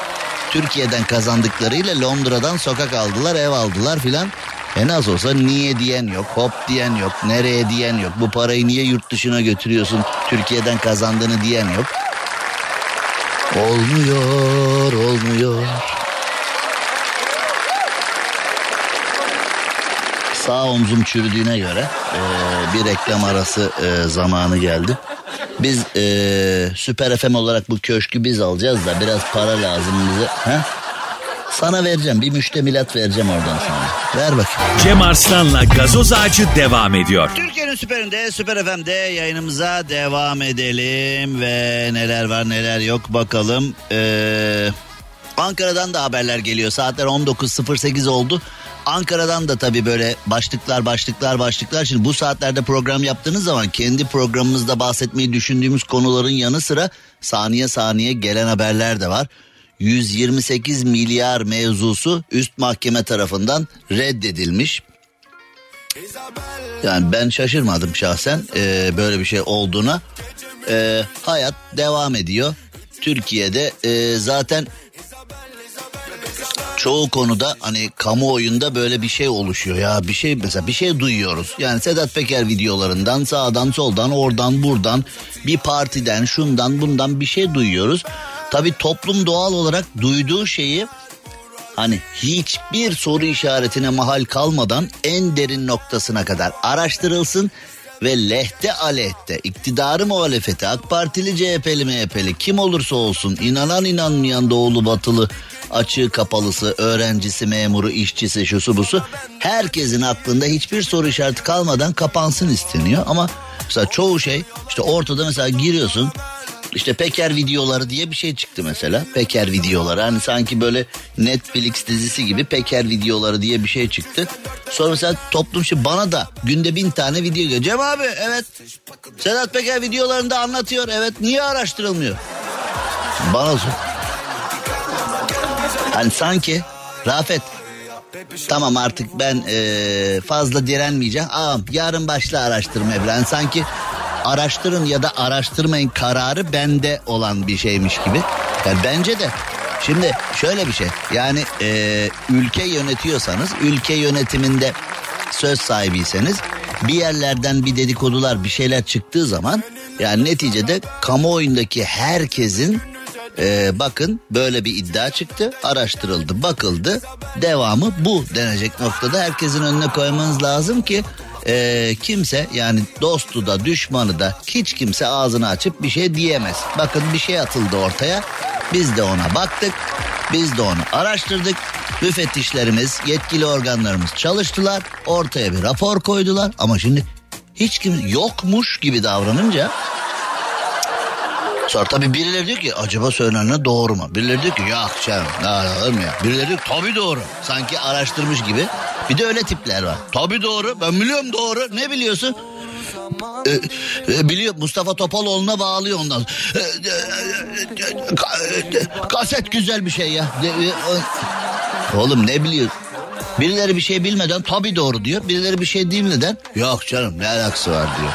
Türkiye'den kazandıklarıyla Londra'dan sokak aldılar ev aldılar filan. En az olsa niye diyen yok, hop diyen yok, nereye diyen yok. Bu parayı niye yurt dışına götürüyorsun, Türkiye'den kazandığını diyen yok. Olmuyor, olmuyor. Sağ omzum çürüdüğüne göre e, bir reklam arası e, zamanı geldi. Biz e, Süper FM olarak bu köşkü biz alacağız da biraz para lazım bize. He? Sana vereceğim bir müştemilat vereceğim oradan sonra. Ver bakayım. Cem Arslan'la gazoz ağacı devam ediyor. Türkiye'nin süperinde Süper FM'de yayınımıza devam edelim ve neler var neler yok bakalım. Ee, Ankara'dan da haberler geliyor saatler 19.08 oldu. Ankara'dan da tabii böyle başlıklar başlıklar başlıklar. Şimdi bu saatlerde program yaptığınız zaman kendi programımızda bahsetmeyi düşündüğümüz konuların yanı sıra saniye saniye gelen haberler de var. 128 milyar mevzusu üst mahkeme tarafından reddedilmiş. Yani ben şaşırmadım şahsen e, böyle bir şey olduğuna. E, hayat devam ediyor. Türkiye'de e, zaten çoğu konuda hani kamuoyunda böyle bir şey oluşuyor ya bir şey mesela bir şey duyuyoruz. Yani Sedat Peker videolarından sağdan soldan oradan buradan bir partiden şundan bundan bir şey duyuyoruz. Tabi toplum doğal olarak duyduğu şeyi hani hiçbir soru işaretine mahal kalmadan en derin noktasına kadar araştırılsın ve lehte aleyhte iktidarı muhalefeti AK Partili CHP'li MHP'li kim olursa olsun inanan inanmayan doğulu batılı açığı kapalısı öğrencisi memuru işçisi şusu busu herkesin aklında hiçbir soru işareti kalmadan kapansın isteniyor. Ama mesela çoğu şey işte ortada mesela giriyorsun işte Peker videoları diye bir şey çıktı mesela. Peker videoları hani sanki böyle Netflix dizisi gibi Peker videoları diye bir şey çıktı. Sonra mesela toplum şu bana da günde bin tane video geliyor. Cem abi evet Sedat Peker videolarında anlatıyor evet niye araştırılmıyor? Bana sor. Hani sanki Rafet tamam artık ben ee, fazla direnmeyeceğim. Ağam yarın başla araştırma falan. Sanki araştırın ya da araştırmayın kararı bende olan bir şeymiş gibi. Yani bence de Şimdi şöyle bir şey yani e, ülke yönetiyorsanız ülke yönetiminde söz sahibiyseniz bir yerlerden bir dedikodular bir şeyler çıktığı zaman yani neticede kamuoyundaki herkesin e, bakın böyle bir iddia çıktı araştırıldı bakıldı devamı bu denecek noktada herkesin önüne koymanız lazım ki e, kimse yani dostu da düşmanı da hiç kimse ağzını açıp bir şey diyemez. Bakın bir şey atıldı ortaya. Biz de ona baktık. Biz de onu araştırdık. Müfettişlerimiz yetkili organlarımız çalıştılar. Ortaya bir rapor koydular. Ama şimdi hiç kim yokmuş gibi davranınca Sonra tabii birileri diyor ki acaba söylenene doğru mu? Birileri diyor ki yok canım olur mu ya? Birileri diyor tabii doğru. Sanki araştırmış gibi. Bir de öyle tipler var. Tabii doğru ben biliyorum doğru. Ne biliyorsun? Ee, e, biliyor Mustafa Topaloğlu'na bağlıyor ondan. Ee, e, e, ka- e, kaset güzel bir şey ya. De- e, o- Oğlum ne biliyor? Birileri bir şey bilmeden tabii doğru diyor. Birileri bir şey bilmeden yok canım ne alakası var diyor.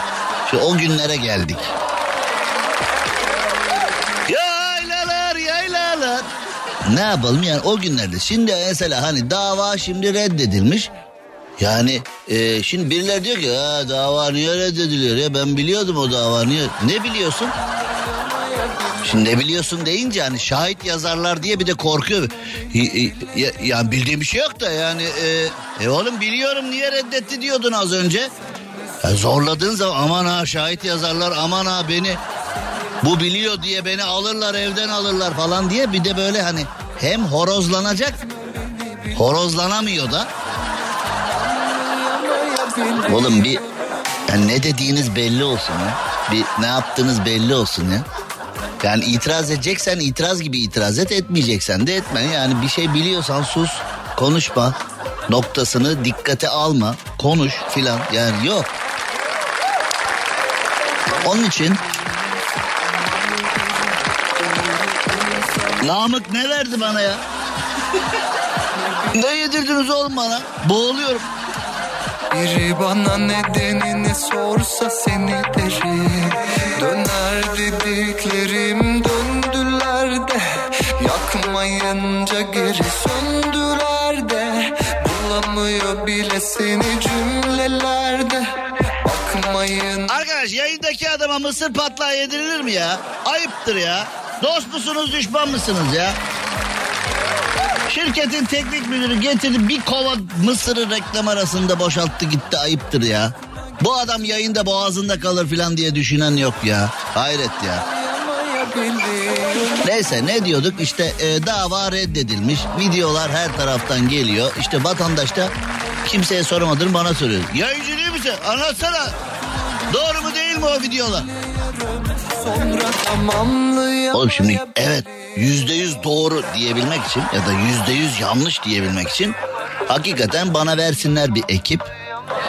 Şu o günlere geldik. Ne yapalım yani o günlerde. Şimdi mesela hani dava şimdi reddedilmiş. Yani e, şimdi birileri diyor ki ha, dava niye reddediliyor ya ben biliyordum o dava niye. Ne biliyorsun? Şimdi ne biliyorsun deyince hani şahit yazarlar diye bir de korkuyor. Yani bildiğim bir şey yok da yani e, e oğlum biliyorum niye reddetti diyordun az önce. Ya zorladığın zaman aman ha şahit yazarlar aman ha beni bu biliyor diye beni alırlar evden alırlar falan diye bir de böyle hani hem horozlanacak horozlanamıyor da Oğlum bir yani ne dediğiniz belli olsun ya. Bir ne yaptığınız belli olsun ya. Yani itiraz edeceksen itiraz gibi itiraz et etmeyeceksen de etme. Yani bir şey biliyorsan sus konuşma noktasını dikkate alma konuş filan yani yok. Onun için Namık ne verdi bana ya? ne yedirdiniz oğlum bana? Boğuluyorum. Biri bana nedenini sorsa seni derim Döner dediklerim döndüler de Yakmayınca geri söndüler de Bulamıyor bile seni cümlelerde Bakmayın Arkadaş yayındaki adama mısır patlağı yedirilir mi ya? Ayıptır ya. Dost musunuz düşman mısınız ya? Şirketin teknik müdürü getirdi bir kova mısırı reklam arasında boşalttı gitti ayıptır ya. Bu adam yayında boğazında kalır falan diye düşünen yok ya. Hayret ya. Neyse ne diyorduk işte e, dava reddedilmiş videolar her taraftan geliyor işte vatandaş da kimseye sormadığını bana soruyor. Yayıncı değil misin anlatsana doğru mu değil mi o videolar? Oğlum şimdi evet yüzde yüz doğru diyebilmek için ya da yüzde yüz yanlış diyebilmek için hakikaten bana versinler bir ekip.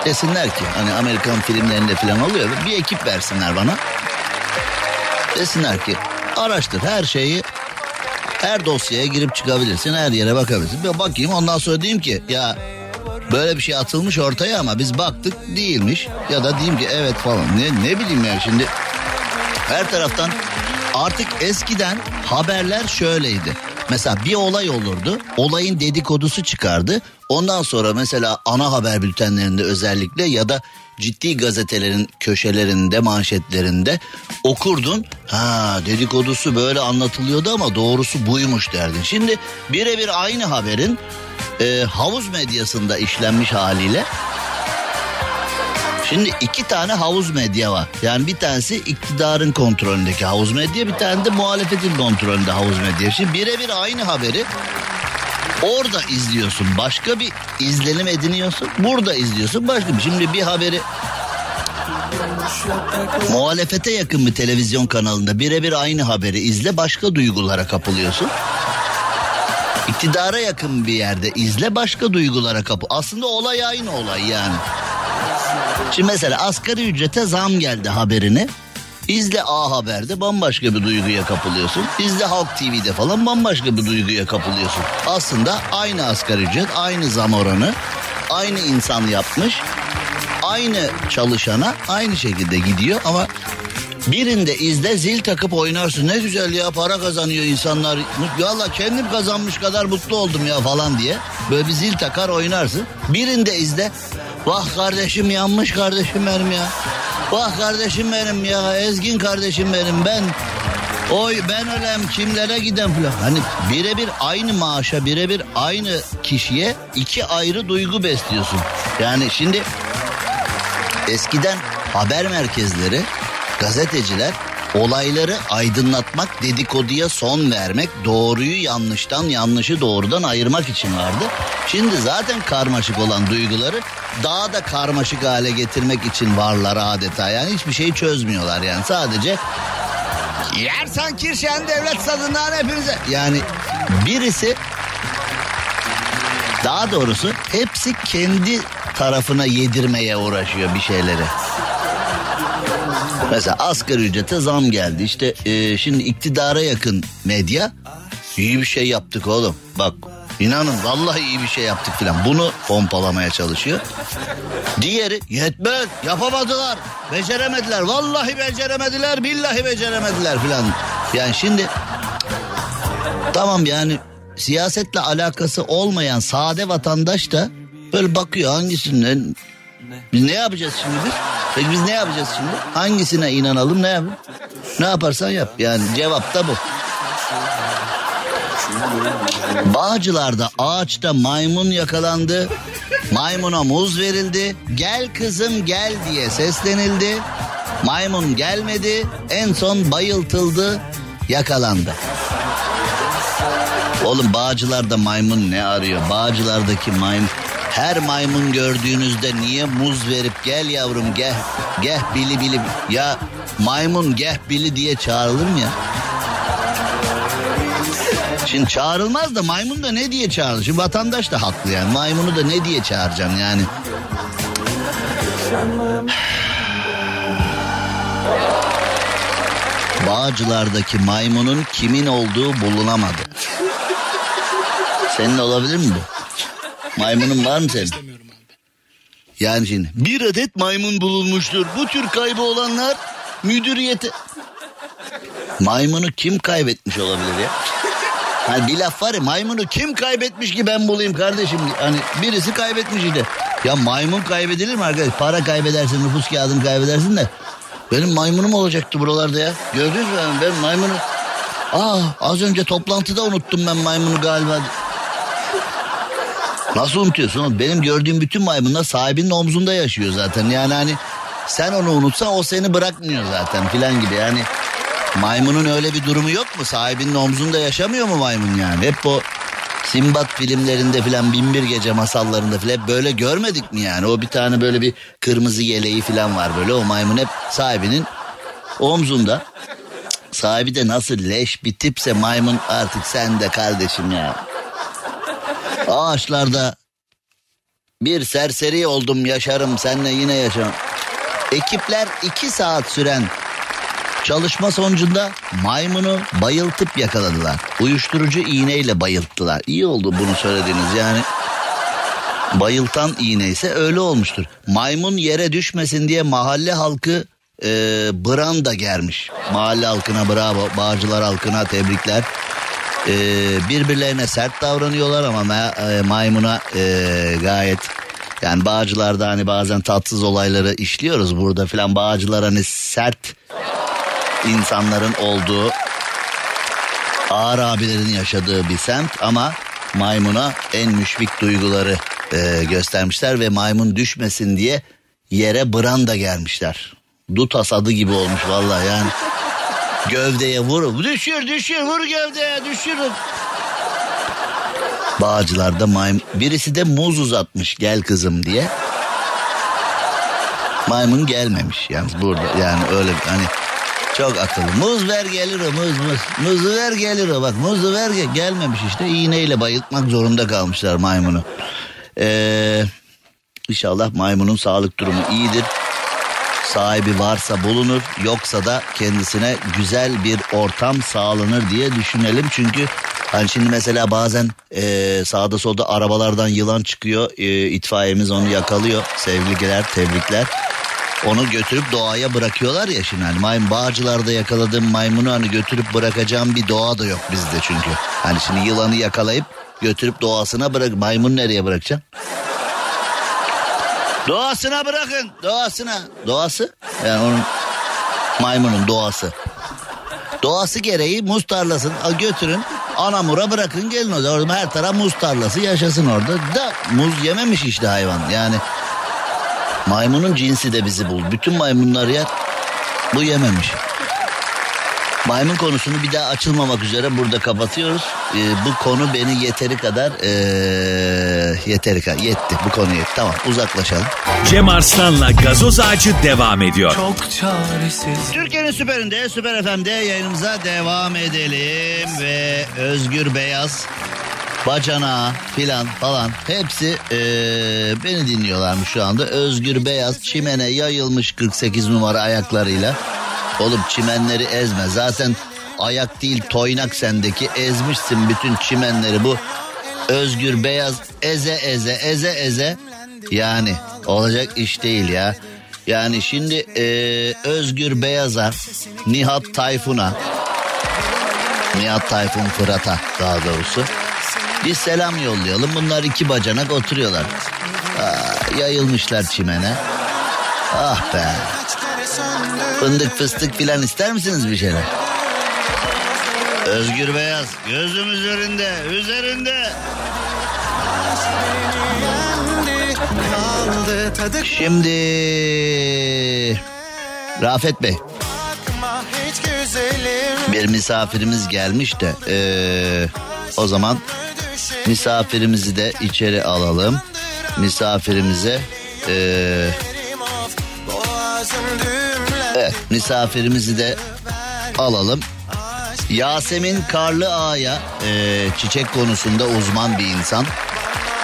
Desinler ki hani Amerikan filmlerinde falan oluyor bir ekip versinler bana. Desinler ki araştır her şeyi her dosyaya girip çıkabilirsin her yere bakabilirsin. Bir bakayım ondan sonra diyeyim ki ya böyle bir şey atılmış ortaya ama biz baktık değilmiş ya da diyeyim ki evet falan ne, ne bileyim ya şimdi her taraftan artık eskiden haberler şöyleydi. Mesela bir olay olurdu. Olayın dedikodusu çıkardı. Ondan sonra mesela ana haber bültenlerinde özellikle ya da ciddi gazetelerin köşelerinde, manşetlerinde okurdun. Ha dedikodusu böyle anlatılıyordu ama doğrusu buymuş derdin. Şimdi birebir aynı haberin e, havuz medyasında işlenmiş haliyle Şimdi iki tane havuz medya var. Yani bir tanesi iktidarın kontrolündeki havuz medya, bir tane de muhalefetin kontrolünde havuz medya. Şimdi birebir aynı haberi orada izliyorsun. Başka bir izlenim ediniyorsun. Burada izliyorsun başka bir. Şimdi bir haberi muhalefete yakın bir televizyon kanalında birebir aynı haberi izle başka duygulara kapılıyorsun. İktidara yakın bir yerde izle başka duygulara kapı. Aslında olay aynı olay yani. Şimdi mesela asgari ücrete zam geldi haberini. İzle A Haber'de bambaşka bir duyguya kapılıyorsun. İzle Halk TV'de falan bambaşka bir duyguya kapılıyorsun. Aslında aynı asgari ücret, aynı zam oranı, aynı insan yapmış. aynı çalışana aynı şekilde gidiyor ama birinde izle zil takıp oynarsın. Ne güzel ya para kazanıyor insanlar. Valla kendim kazanmış kadar mutlu oldum ya falan diye. Böyle bir zil takar oynarsın. Birinde izle. Vah kardeşim yanmış kardeşim benim ya. Vah kardeşim benim ya. Ezgin kardeşim benim ben. Oy ben ölem kimlere giden falan. Hani birebir aynı maaşa birebir aynı kişiye iki ayrı duygu besliyorsun. Yani şimdi eskiden haber merkezleri gazeteciler olayları aydınlatmak, dedikoduya son vermek, doğruyu yanlıştan, yanlışı doğrudan ayırmak için vardı. Şimdi zaten karmaşık olan duyguları daha da karmaşık hale getirmek için varlar adeta. Yani hiçbir şeyi çözmüyorlar yani sadece yersen kirşen devlet stadından hepinize. Yani birisi daha doğrusu hepsi kendi tarafına yedirmeye uğraşıyor bir şeyleri. Mesela asgari ücrete zam geldi. İşte e, şimdi iktidara yakın medya iyi bir şey yaptık oğlum. Bak inanın vallahi iyi bir şey yaptık filan. Bunu pompalamaya çalışıyor. Diğeri yetmez yapamadılar. Beceremediler. Vallahi beceremediler. Billahi beceremediler filan. Yani şimdi tamam yani siyasetle alakası olmayan sade vatandaş da böyle bakıyor hangisinden biz ne yapacağız şimdi biz? Peki biz ne yapacağız şimdi? Hangisine inanalım ne yapalım? Ne yaparsan yap. Yani cevap da bu. Bağcılar'da ağaçta maymun yakalandı. Maymuna muz verildi. Gel kızım gel diye seslenildi. Maymun gelmedi. En son bayıltıldı. Yakalandı. Oğlum Bağcılar'da maymun ne arıyor? Bağcılar'daki maymun her maymun gördüğünüzde niye muz verip gel yavrum gel gel bili bili ya maymun gel bili diye çağrılır mı ya? Şimdi çağrılmaz da maymun da ne diye çağırır? Şimdi vatandaş da haklı yani. Maymunu da ne diye çağıracaksın yani? Bağcılardaki maymunun kimin olduğu bulunamadı. Senin olabilir mi bu? Maymunun var mı senin? Yani şimdi bir adet maymun bulunmuştur. Bu tür kaybı olanlar müdüriyete... Maymunu kim kaybetmiş olabilir ya? Hani bir laf var ya maymunu kim kaybetmiş ki ben bulayım kardeşim. Hani birisi kaybetmiş işte. Ya maymun kaybedilir mi arkadaş? Para kaybedersin, nüfus kağıdını kaybedersin de. Benim maymunum olacaktı buralarda ya. Gördünüz mü? Ben maymunu... Aa az önce toplantıda unuttum ben maymunu galiba. Nasıl unutuyorsun? Benim gördüğüm bütün maymunlar sahibinin omzunda yaşıyor zaten. Yani hani sen onu unutsan o seni bırakmıyor zaten filan gibi. Yani maymunun öyle bir durumu yok mu? Sahibinin omzunda yaşamıyor mu maymun yani? Hep o Simbat filmlerinde filan binbir gece masallarında filan hep böyle görmedik mi yani? O bir tane böyle bir kırmızı yeleği filan var böyle. O maymun hep sahibinin omzunda. Sahibi de nasıl leş bir tipse maymun artık sen de kardeşim ya. Ağaçlarda bir serseri oldum yaşarım senle yine yaşarım. Ekipler iki saat süren çalışma sonucunda maymunu bayıltıp yakaladılar. Uyuşturucu iğneyle bayılttılar. İyi oldu bunu söylediğiniz yani. Bayıltan iğne ise öyle olmuştur. Maymun yere düşmesin diye mahalle halkı e, branda germiş. Mahalle halkına bravo, bağcılar halkına tebrikler. E, birbirlerine sert davranıyorlar ama ma- e, maymuna e, gayet yani bağcılarda hani bazen tatsız olayları işliyoruz burada filan bağcılar hani sert insanların olduğu ağır abilerin yaşadığı bir semt ama maymuna en müşfik duyguları e, göstermişler ve maymun düşmesin diye yere branda gelmişler. Dut hasadı gibi olmuş vallahi yani. Gövdeye vur. Düşür düşür vur gövdeye düşür. Bağcılarda maymun. Birisi de muz uzatmış gel kızım diye. Maymun gelmemiş yalnız burada yani öyle hani çok akıllı. Muz ver gelir o muz muz. Muzu ver gelir o bak muzu ver gel. Gelmemiş işte iğneyle bayıltmak zorunda kalmışlar maymunu. Ee, inşallah maymunun sağlık durumu iyidir. Sahibi varsa bulunur yoksa da kendisine güzel bir ortam sağlanır diye düşünelim. Çünkü Hani şimdi mesela bazen e, sağda solda arabalardan yılan çıkıyor. E, itfaiyemiz onu yakalıyor. Sevgiler, tebrikler. Onu götürüp doğaya bırakıyorlar ya şimdi hani maymun bağcılarda yakaladığım maymunu hani götürüp bırakacağım bir doğa da yok bizde çünkü. Hani şimdi yılanı yakalayıp götürüp doğasına bırak maymun nereye bırakacaksın? Doğasına bırakın doğasına. Doğası yani onun maymunun doğası. Doğası gereği muz tarlasını götürün Anamur'a bırakın gelin o zaman her taraf muz tarlası yaşasın orada. Da muz yememiş işte hayvan yani. Maymunun cinsi de bizi bul. Bütün maymunlar yer. Bu yememiş. Maymun konusunu bir daha açılmamak üzere burada kapatıyoruz. Ee, bu konu beni yeteri kadar ee, yeteri kadar yetti. Bu konu yetti. Tamam uzaklaşalım. Cem Arslan'la gazoz ağacı devam ediyor. Çok çaresiz Türkiye'nin süperinde, süper FM'de yayınımıza devam edelim. Ve Özgür Beyaz, Bacana filan falan hepsi ee, beni dinliyorlarmış şu anda. Özgür Beyaz çimene yayılmış 48 numara ayaklarıyla. Oğlum çimenleri ezme. Zaten ayak değil toynak sendeki ezmişsin bütün çimenleri bu. Özgür Beyaz eze eze eze eze. Yani olacak iş değil ya. Yani şimdi eee, Özgür Beyaz'a, Nihat Tayfun'a, Nihat Tayfun Fırat'a daha doğrusu bir selam yollayalım. Bunlar iki bacanak oturuyorlar. Aa, yayılmışlar çimene. Ah be. Fındık fıstık filan ister misiniz bir şeyler? Özgür Beyaz gözüm üzerinde üzerinde. Şimdi Rafet Bey bir misafirimiz gelmiş de eee, o zaman misafirimizi de içeri alalım. Misafirimize düğümler evet misafirimizi de alalım. Yasemin Karlı Ağa'ya eee, çiçek konusunda uzman bir insan.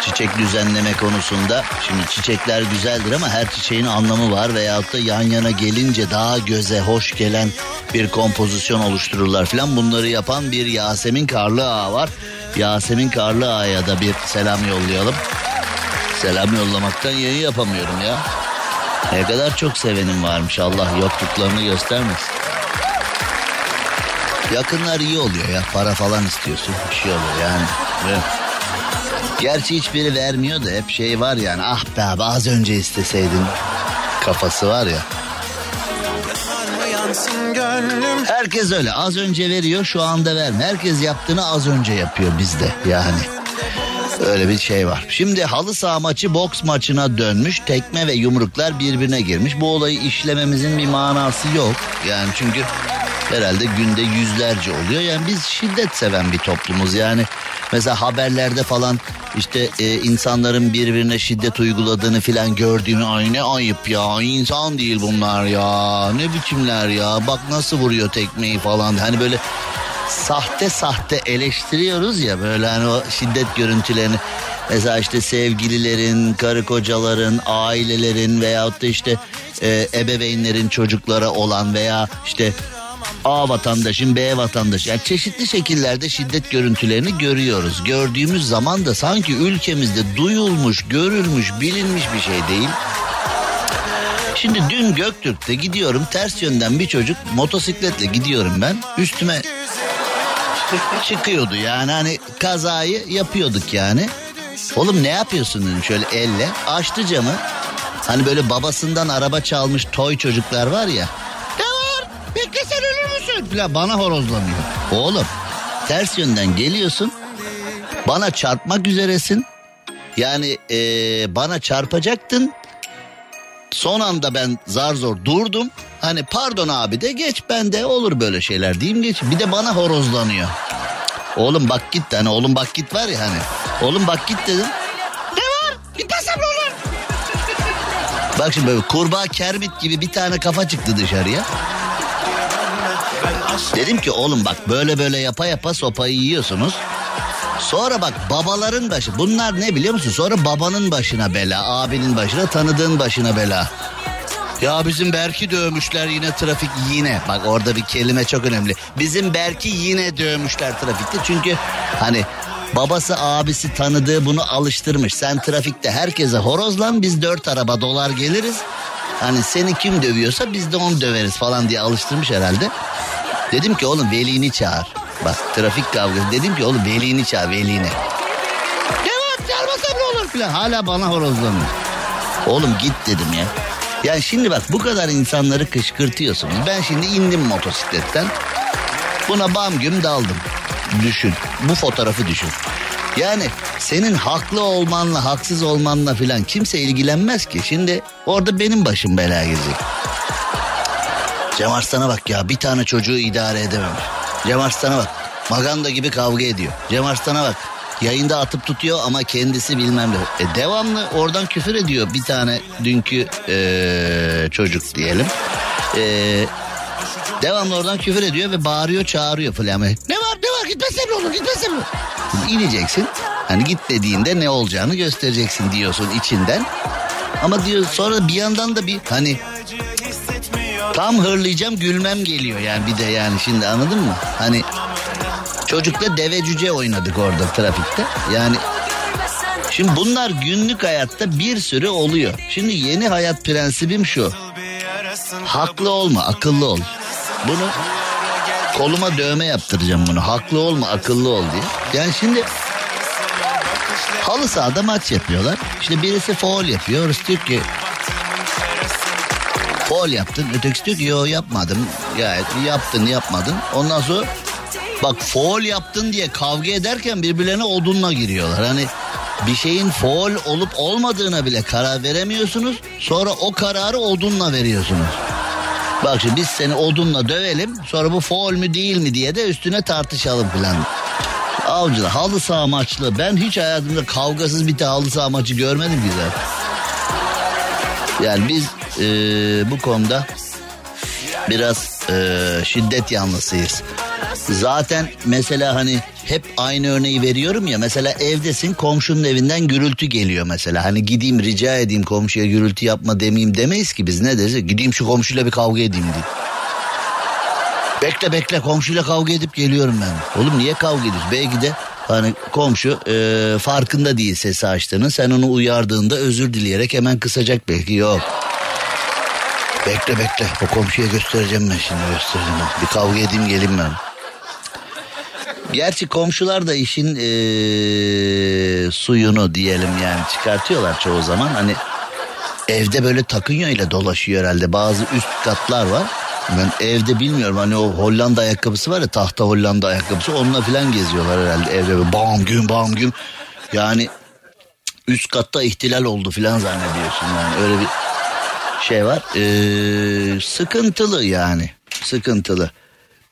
Çiçek düzenleme konusunda. Şimdi çiçekler güzeldir ama her çiçeğin anlamı var veyahut da yan yana gelince daha göze hoş gelen bir kompozisyon oluştururlar filan. Bunları yapan bir Yasemin Karlı Ağa var. Yasemin Karlı Ağa'ya da bir selam yollayalım. Selam yollamaktan yayın yapamıyorum ya. Ne kadar çok sevenim varmış Allah yokluklarını göstermesin. Yakınlar iyi oluyor ya para falan istiyorsun bir şey oluyor yani. Evet. Gerçi hiçbiri vermiyor da hep şey var yani ah be abi az önce isteseydin kafası var ya. Herkes öyle az önce veriyor şu anda vermiyor. Herkes yaptığını az önce yapıyor bizde yani. Öyle bir şey var. Şimdi halı saha maçı boks maçına dönmüş. Tekme ve yumruklar birbirine girmiş. Bu olayı işlememizin bir manası yok. Yani çünkü herhalde günde yüzlerce oluyor. Yani biz şiddet seven bir toplumuz. Yani mesela haberlerde falan işte e, insanların birbirine şiddet uyguladığını filan gördüğümü ay ne ayıp ya insan değil bunlar ya ne biçimler ya bak nasıl vuruyor tekmeyi falan hani böyle sahte sahte eleştiriyoruz ya böyle hani o şiddet görüntülerini mesela işte sevgililerin, karı kocaların, ailelerin veyahut da işte e, ebeveynlerin çocuklara olan veya işte A vatandaşın B vatandaşı yani çeşitli şekillerde şiddet görüntülerini görüyoruz. Gördüğümüz zaman da sanki ülkemizde duyulmuş, görülmüş, bilinmiş bir şey değil. Şimdi dün Göktürk'te gidiyorum ters yönden bir çocuk motosikletle gidiyorum ben üstüme çıkıyordu yani hani kazayı yapıyorduk yani. Oğlum ne yapıyorsun dedim şöyle elle açtı camı. Hani böyle babasından araba çalmış toy çocuklar var ya. Ne var? Bekle sen ölür müsün? Falan bana horozlanıyor. Oğlum ters yönden geliyorsun. Bana çarpmak üzeresin. Yani eee, bana çarpacaktın. Son anda ben zar zor durdum. Hani pardon abi de geç ben de olur böyle şeyler diyeyim geç. Bir de bana horozlanıyor. Oğlum bak git hani oğlum bak git var ya hani. Oğlum bak git dedim. Ne var? Gitmezsem ne olur? Bak şimdi böyle kurbağa kermit gibi bir tane kafa çıktı dışarıya. Dedim ki oğlum bak böyle böyle yapa yapa sopayı yiyorsunuz. Sonra bak babaların başı bunlar ne biliyor musun? Sonra babanın başına bela, abinin başına, tanıdığın başına bela. Ya bizim Berk'i dövmüşler yine trafik yine. Bak orada bir kelime çok önemli. Bizim Berk'i yine dövmüşler trafikte. Çünkü hani babası abisi tanıdığı bunu alıştırmış. Sen trafikte herkese horozlan biz dört araba dolar geliriz. Hani seni kim dövüyorsa biz de onu döveriz falan diye alıştırmış herhalde. Dedim ki oğlum velini çağır. Bak trafik kavgası. Dedim ki oğlum velini çağır velini. Devam çağırmasam ne olur filan. Hala bana horozlanıyor. Oğlum git dedim ya. Yani şimdi bak bu kadar insanları kışkırtıyorsunuz. Ben şimdi indim motosikletten. Buna bam güm daldım. Düşün. Bu fotoğrafı düşün. Yani senin haklı olmanla haksız olmanla filan kimse ilgilenmez ki. Şimdi orada benim başım belaya girecek. Cem Arslan'a bak ya bir tane çocuğu idare edememiş. Cem Arslan'a bak maganda gibi kavga ediyor. Cem Arslan'a bak yayında atıp tutuyor ama kendisi bilmem ne. E, devamlı oradan küfür ediyor bir tane dünkü e, çocuk diyelim. E, devamlı oradan küfür ediyor ve bağırıyor çağırıyor falan. Ne var ne var gitmesem ne olur gitmesem ne olur. İneceksin hani git dediğinde ne olacağını göstereceksin diyorsun içinden. Ama diyor sonra bir yandan da bir hani tam hırlayacağım gülmem geliyor yani bir de yani şimdi anladın mı? Hani çocukla deve cüce oynadık orada trafikte. Yani şimdi bunlar günlük hayatta bir sürü oluyor. Şimdi yeni hayat prensibim şu. Haklı olma akıllı ol. Bunu koluma dövme yaptıracağım bunu. Haklı olma akıllı ol diye. Yani şimdi halı sahada maç yapıyorlar. İşte birisi foul yapıyor. Orası diyor ki foul yaptın. Ötekisi diyor ki yo yapmadım. Gayet yaptın yapmadın. Ondan sonra bak foul yaptın diye kavga ederken birbirlerine odunla giriyorlar. Hani bir şeyin foul olup olmadığına bile karar veremiyorsunuz. Sonra o kararı odunla veriyorsunuz. Bak şimdi biz seni odunla dövelim. Sonra bu foul mü değil mi diye de üstüne tartışalım falan. Avcılar halı saha maçlı. Ben hiç hayatımda kavgasız bir halı saha maçı görmedim güzel. Yani biz e, bu konuda biraz e, şiddet yanlısıyız. Zaten mesela hani hep aynı örneği veriyorum ya mesela evdesin komşunun evinden gürültü geliyor mesela. Hani gideyim rica edeyim komşuya gürültü yapma demeyeyim demeyiz ki biz ne deriz? Gideyim şu komşuyla bir kavga edeyim diye. Bekle bekle komşuyla kavga edip geliyorum ben. Oğlum niye kavga ediyorsun? Belki de hani komşu e, farkında değil sesi açtığını. Sen onu uyardığında özür dileyerek hemen kısacak belki. Yok. Bekle bekle. O komşuya göstereceğim ben şimdi göstereceğim. Bir kavga edeyim geleyim ben. Gerçi komşular da işin ee, suyunu diyelim yani çıkartıyorlar çoğu zaman. Hani evde böyle takınyo ile dolaşıyor herhalde. Bazı üst katlar var. Ben evde bilmiyorum hani o Hollanda ayakkabısı var ya tahta Hollanda ayakkabısı onunla falan geziyorlar herhalde evde böyle bam güm bam güm. Yani üst katta ihtilal oldu falan zannediyorsun yani öyle bir şey var. Ee, sıkıntılı yani sıkıntılı.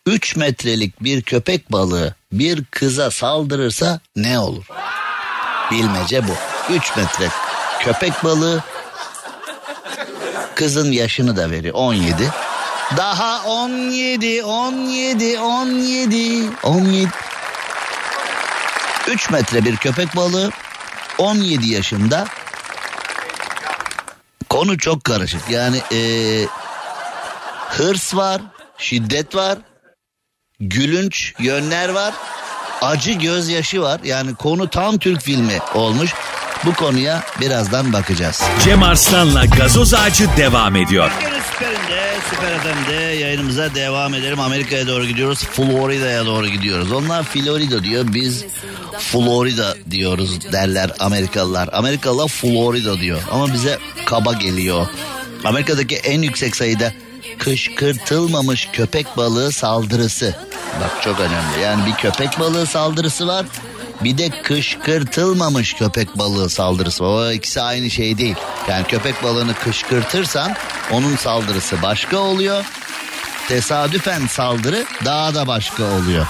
3 metrelik bir köpek balığı bir kıza saldırırsa ne olur? Bilmece bu. 3 metre köpek balığı kızın yaşını da veriyor 17. Daha 17, 17, 17, 17. 3 metre bir köpek balığı 17 yaşında. Konu çok karışık. Yani ee, hırs var, şiddet var, gülünç yönler var. Acı gözyaşı var. Yani konu tam Türk filmi olmuş. Bu konuya birazdan bakacağız. Cem Arslan'la gazoz ağacı devam ediyor. Süperinde, süper FM'de yayınımıza devam edelim. Amerika'ya doğru gidiyoruz. Florida'ya doğru gidiyoruz. Onlar Florida diyor. Biz Florida diyoruz derler Amerikalılar. Amerikalılar Florida diyor. Ama bize kaba geliyor. Amerika'daki en yüksek sayıda kışkırtılmamış köpek balığı saldırısı. Bak çok önemli. Yani bir köpek balığı saldırısı var. Bir de kışkırtılmamış köpek balığı saldırısı. O ikisi aynı şey değil. Yani köpek balığını kışkırtırsan onun saldırısı başka oluyor. Tesadüfen saldırı daha da başka oluyor.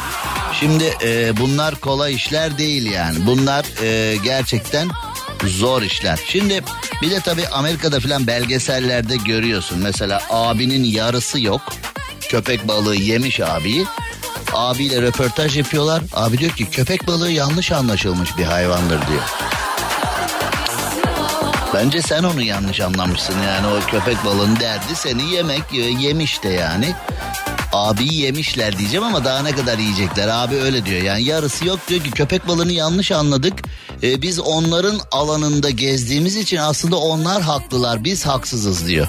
Şimdi e, bunlar kolay işler değil yani. Bunlar e, gerçekten zor işler. Şimdi bir de tabii Amerika'da filan belgesellerde görüyorsun. Mesela abinin yarısı yok. Köpek balığı yemiş abiyi. Abiyle röportaj yapıyorlar. Abi diyor ki köpek balığı yanlış anlaşılmış bir hayvandır diyor. Bence sen onu yanlış anlamışsın yani o köpek balığının derdi seni yemek yemiş de yani. Abi yemişler diyeceğim ama daha ne kadar yiyecekler abi öyle diyor. Yani yarısı yok diyor ki köpek balığını yanlış anladık. Ee, biz onların alanında gezdiğimiz için aslında onlar haklılar biz haksızız diyor.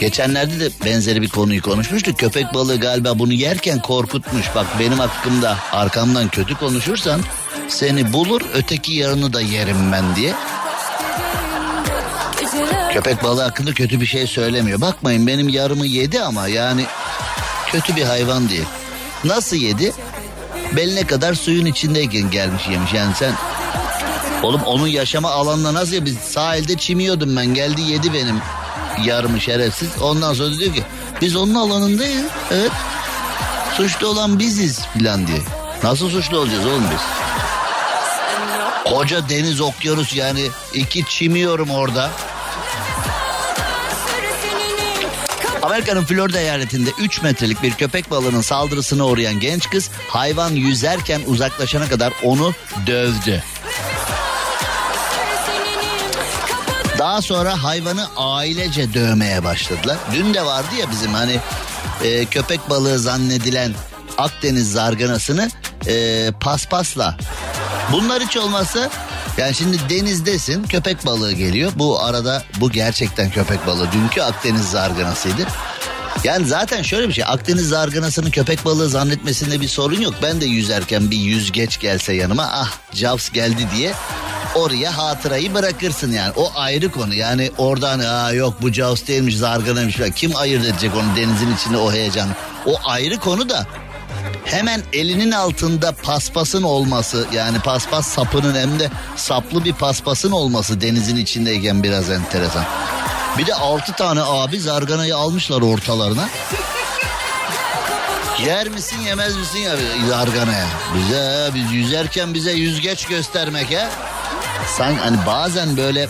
Geçenlerde de benzeri bir konuyu konuşmuştuk. Köpek balığı galiba bunu yerken korkutmuş. Bak benim hakkımda arkamdan kötü konuşursan seni bulur öteki yarını da yerim ben diye. Köpek balığı hakkında kötü bir şey söylemiyor. Bakmayın benim yarımı yedi ama yani kötü bir hayvan değil. Nasıl yedi? Beline kadar suyun içindeyken gelmiş yemiş. Yani sen Oğlum onun yaşama alanına nasıl ya? Biz sahilde çimiyordum ben. Geldi yedi benim yarımı şerefsiz. Ondan sonra diyor ki biz onun alanındayız. Evet. Suçlu olan biziz filan diye. Nasıl suçlu olacağız oğlum biz? Koca deniz okyanus yani iki çimiyorum orada. Amerika'nın Florida eyaletinde 3 metrelik bir köpek balığının saldırısına uğrayan genç kız hayvan yüzerken uzaklaşana kadar onu dövdü. Daha sonra hayvanı ailece dövmeye başladılar. Dün de vardı ya bizim hani e, köpek balığı zannedilen Akdeniz zarganasını e, paspasla. Bunlar hiç olmazsa yani şimdi denizdesin köpek balığı geliyor. Bu arada bu gerçekten köpek balığı. Dünkü Akdeniz zarganasıydı. Yani zaten şöyle bir şey Akdeniz zarganasını köpek balığı zannetmesinde bir sorun yok. Ben de yüzerken bir yüzgeç gelse yanıma ah Jaws geldi diye oraya hatırayı bırakırsın yani. O ayrı konu yani oradan ha yok bu Jaws değilmiş zarganaymış falan. Kim ayırt edecek onu denizin içinde o heyecan. O ayrı konu da hemen elinin altında paspasın olması yani paspas sapının hem de saplı bir paspasın olması denizin içindeyken biraz enteresan. Bir de altı tane abi zarganayı almışlar ortalarına. Yer misin yemez misin ya zarganaya? Bize biz yüzerken bize yüzgeç göstermek ha. Sen hani bazen böyle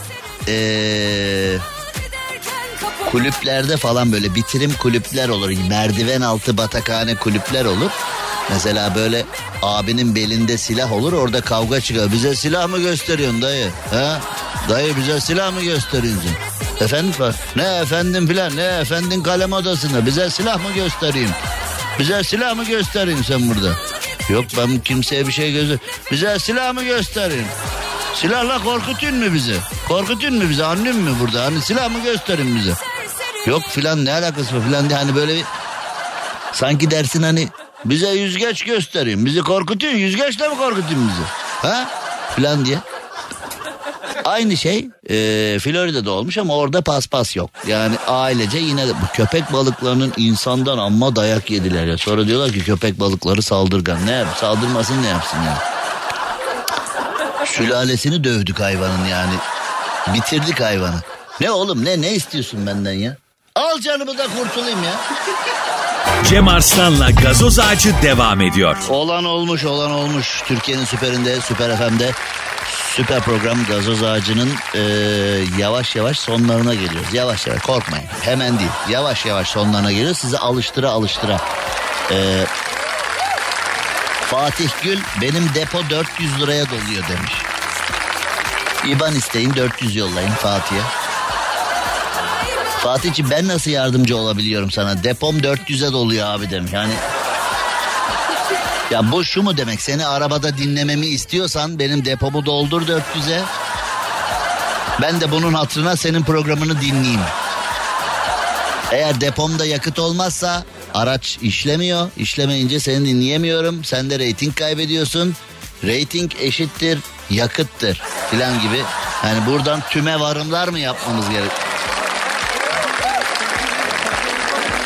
ee, kulüplerde falan böyle bitirim kulüpler olur. Merdiven altı batakhane kulüpler olur. Mesela böyle abinin belinde silah olur orada kavga çıkar. Bize silah mı gösteriyorsun dayı? Ha? Dayı bize silah mı gösteriyorsun? Efendim ne efendim filan ne efendin kalem odasında bize silah mı göstereyim? Bize silah mı göstereyim sen burada? Yok ben kimseye bir şey göster. Bize silah mı göstereyim? Silahla korkutun mu bizi? Korkutun mu bizi? Anlıyor mu burada? Hani silah mı gösterin bize? Yok filan ne alakası var filan diye hani böyle bir sanki dersin hani bize yüzgeç gösterin. Bizi korkutun yüzgeçle mi korkutun bizi? Ha? Filan diye. Aynı şey e, Florida'da olmuş ama orada paspas yok. Yani ailece yine de bu köpek balıklarının insandan amma dayak yediler ya. Sonra diyorlar ki köpek balıkları saldırgan. Ne yap? Saldırmasın ne yapsın ya? Sülalesini dövdük hayvanın yani. Bitirdik hayvanı. Ne oğlum ne ne istiyorsun benden ya? Al canımı da kurtulayım ya. Cem Arslan'la gazoz ağacı devam ediyor. Olan olmuş olan olmuş. Türkiye'nin süperinde süper FM'de süper program gazoz ağacının e, yavaş yavaş sonlarına geliyoruz. Yavaş yavaş korkmayın hemen değil yavaş yavaş sonlarına geliyoruz. Sizi alıştıra alıştıra. E, Fatih Gül benim depo 400 liraya doluyor demiş. İban isteyin 400 yollayın Fatih'e. Fatih'ciğim ben nasıl yardımcı olabiliyorum sana? Depom 400'e doluyor abi demiş. Yani ya bu şu mu demek? Seni arabada dinlememi istiyorsan benim depomu doldur 400'e. Ben de bunun hatırına senin programını dinleyeyim. Eğer depomda yakıt olmazsa araç işlemiyor. İşlemeyince seni dinleyemiyorum. Sen de reyting kaybediyorsun. Rating eşittir yakıttır filan gibi. Yani buradan tüme varımlar mı yapmamız gerek?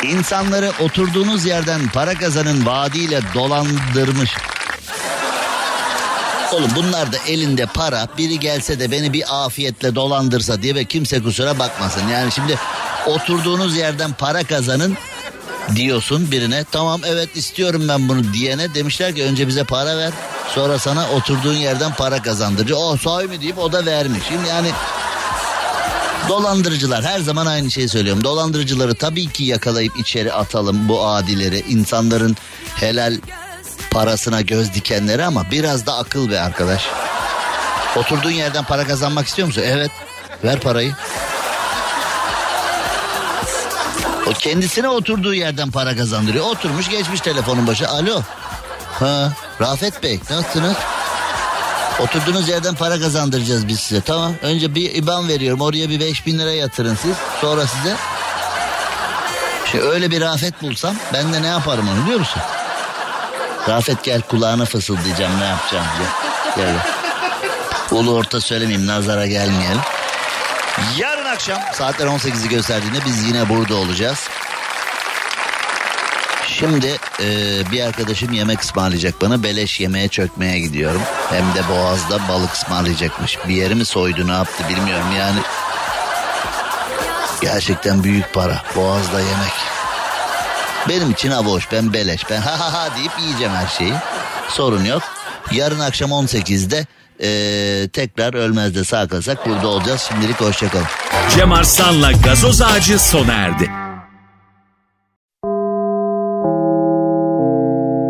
İnsanları oturduğunuz yerden para kazanın vaadiyle dolandırmış. Oğlum bunlar da elinde para biri gelse de beni bir afiyetle dolandırsa diye ve kimse kusura bakmasın. Yani şimdi oturduğunuz yerden para kazanın diyorsun birine tamam evet istiyorum ben bunu diyene demişler ki önce bize para ver sonra sana oturduğun yerden para kazandırıcı. O oh, sahi mi deyip o da vermiş. Şimdi yani Dolandırıcılar her zaman aynı şeyi söylüyorum. Dolandırıcıları tabii ki yakalayıp içeri atalım bu adileri. insanların helal parasına göz dikenleri ama biraz da akıl be arkadaş. Oturduğun yerden para kazanmak istiyor musun? Evet. Ver parayı. O kendisine oturduğu yerden para kazandırıyor. Oturmuş geçmiş telefonun başı. Alo. Ha, Rafet Bey nasılsınız? Oturduğunuz yerden para kazandıracağız biz size. Tamam. Önce bir IBAN veriyorum. Oraya bir 5000 lira yatırın siz. Sonra size. Şimdi öyle bir Rafet bulsam ben de ne yaparım onu biliyor musun? Rafet gel kulağına fısıldayacağım ne yapacağım diye. Gel. Ulu orta söylemeyeyim nazara gelmeyelim. Yarın akşam saatler 18'i gösterdiğinde biz yine burada olacağız. Şimdi e, bir arkadaşım yemek ısmarlayacak bana. Beleş yemeğe çökmeye gidiyorum. Hem de Boğaz'da balık ısmarlayacakmış. Bir yeri mi soydu ne yaptı bilmiyorum yani. Gerçekten büyük para. Boğaz'da yemek. Benim için avoş ben beleş. Ben ha ha ha deyip yiyeceğim her şeyi. Sorun yok. Yarın akşam 18'de e, tekrar Ölmez'de sağ kalsak burada olacağız. Şimdilik hoşçakalın. Cem Arslan'la gazoz ağacı sona erdi.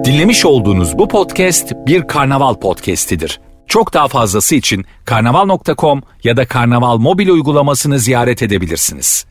Dinlemiş olduğunuz bu podcast bir karnaval podcastidir. Çok daha fazlası için karnaval.com ya da karnaval mobil uygulamasını ziyaret edebilirsiniz.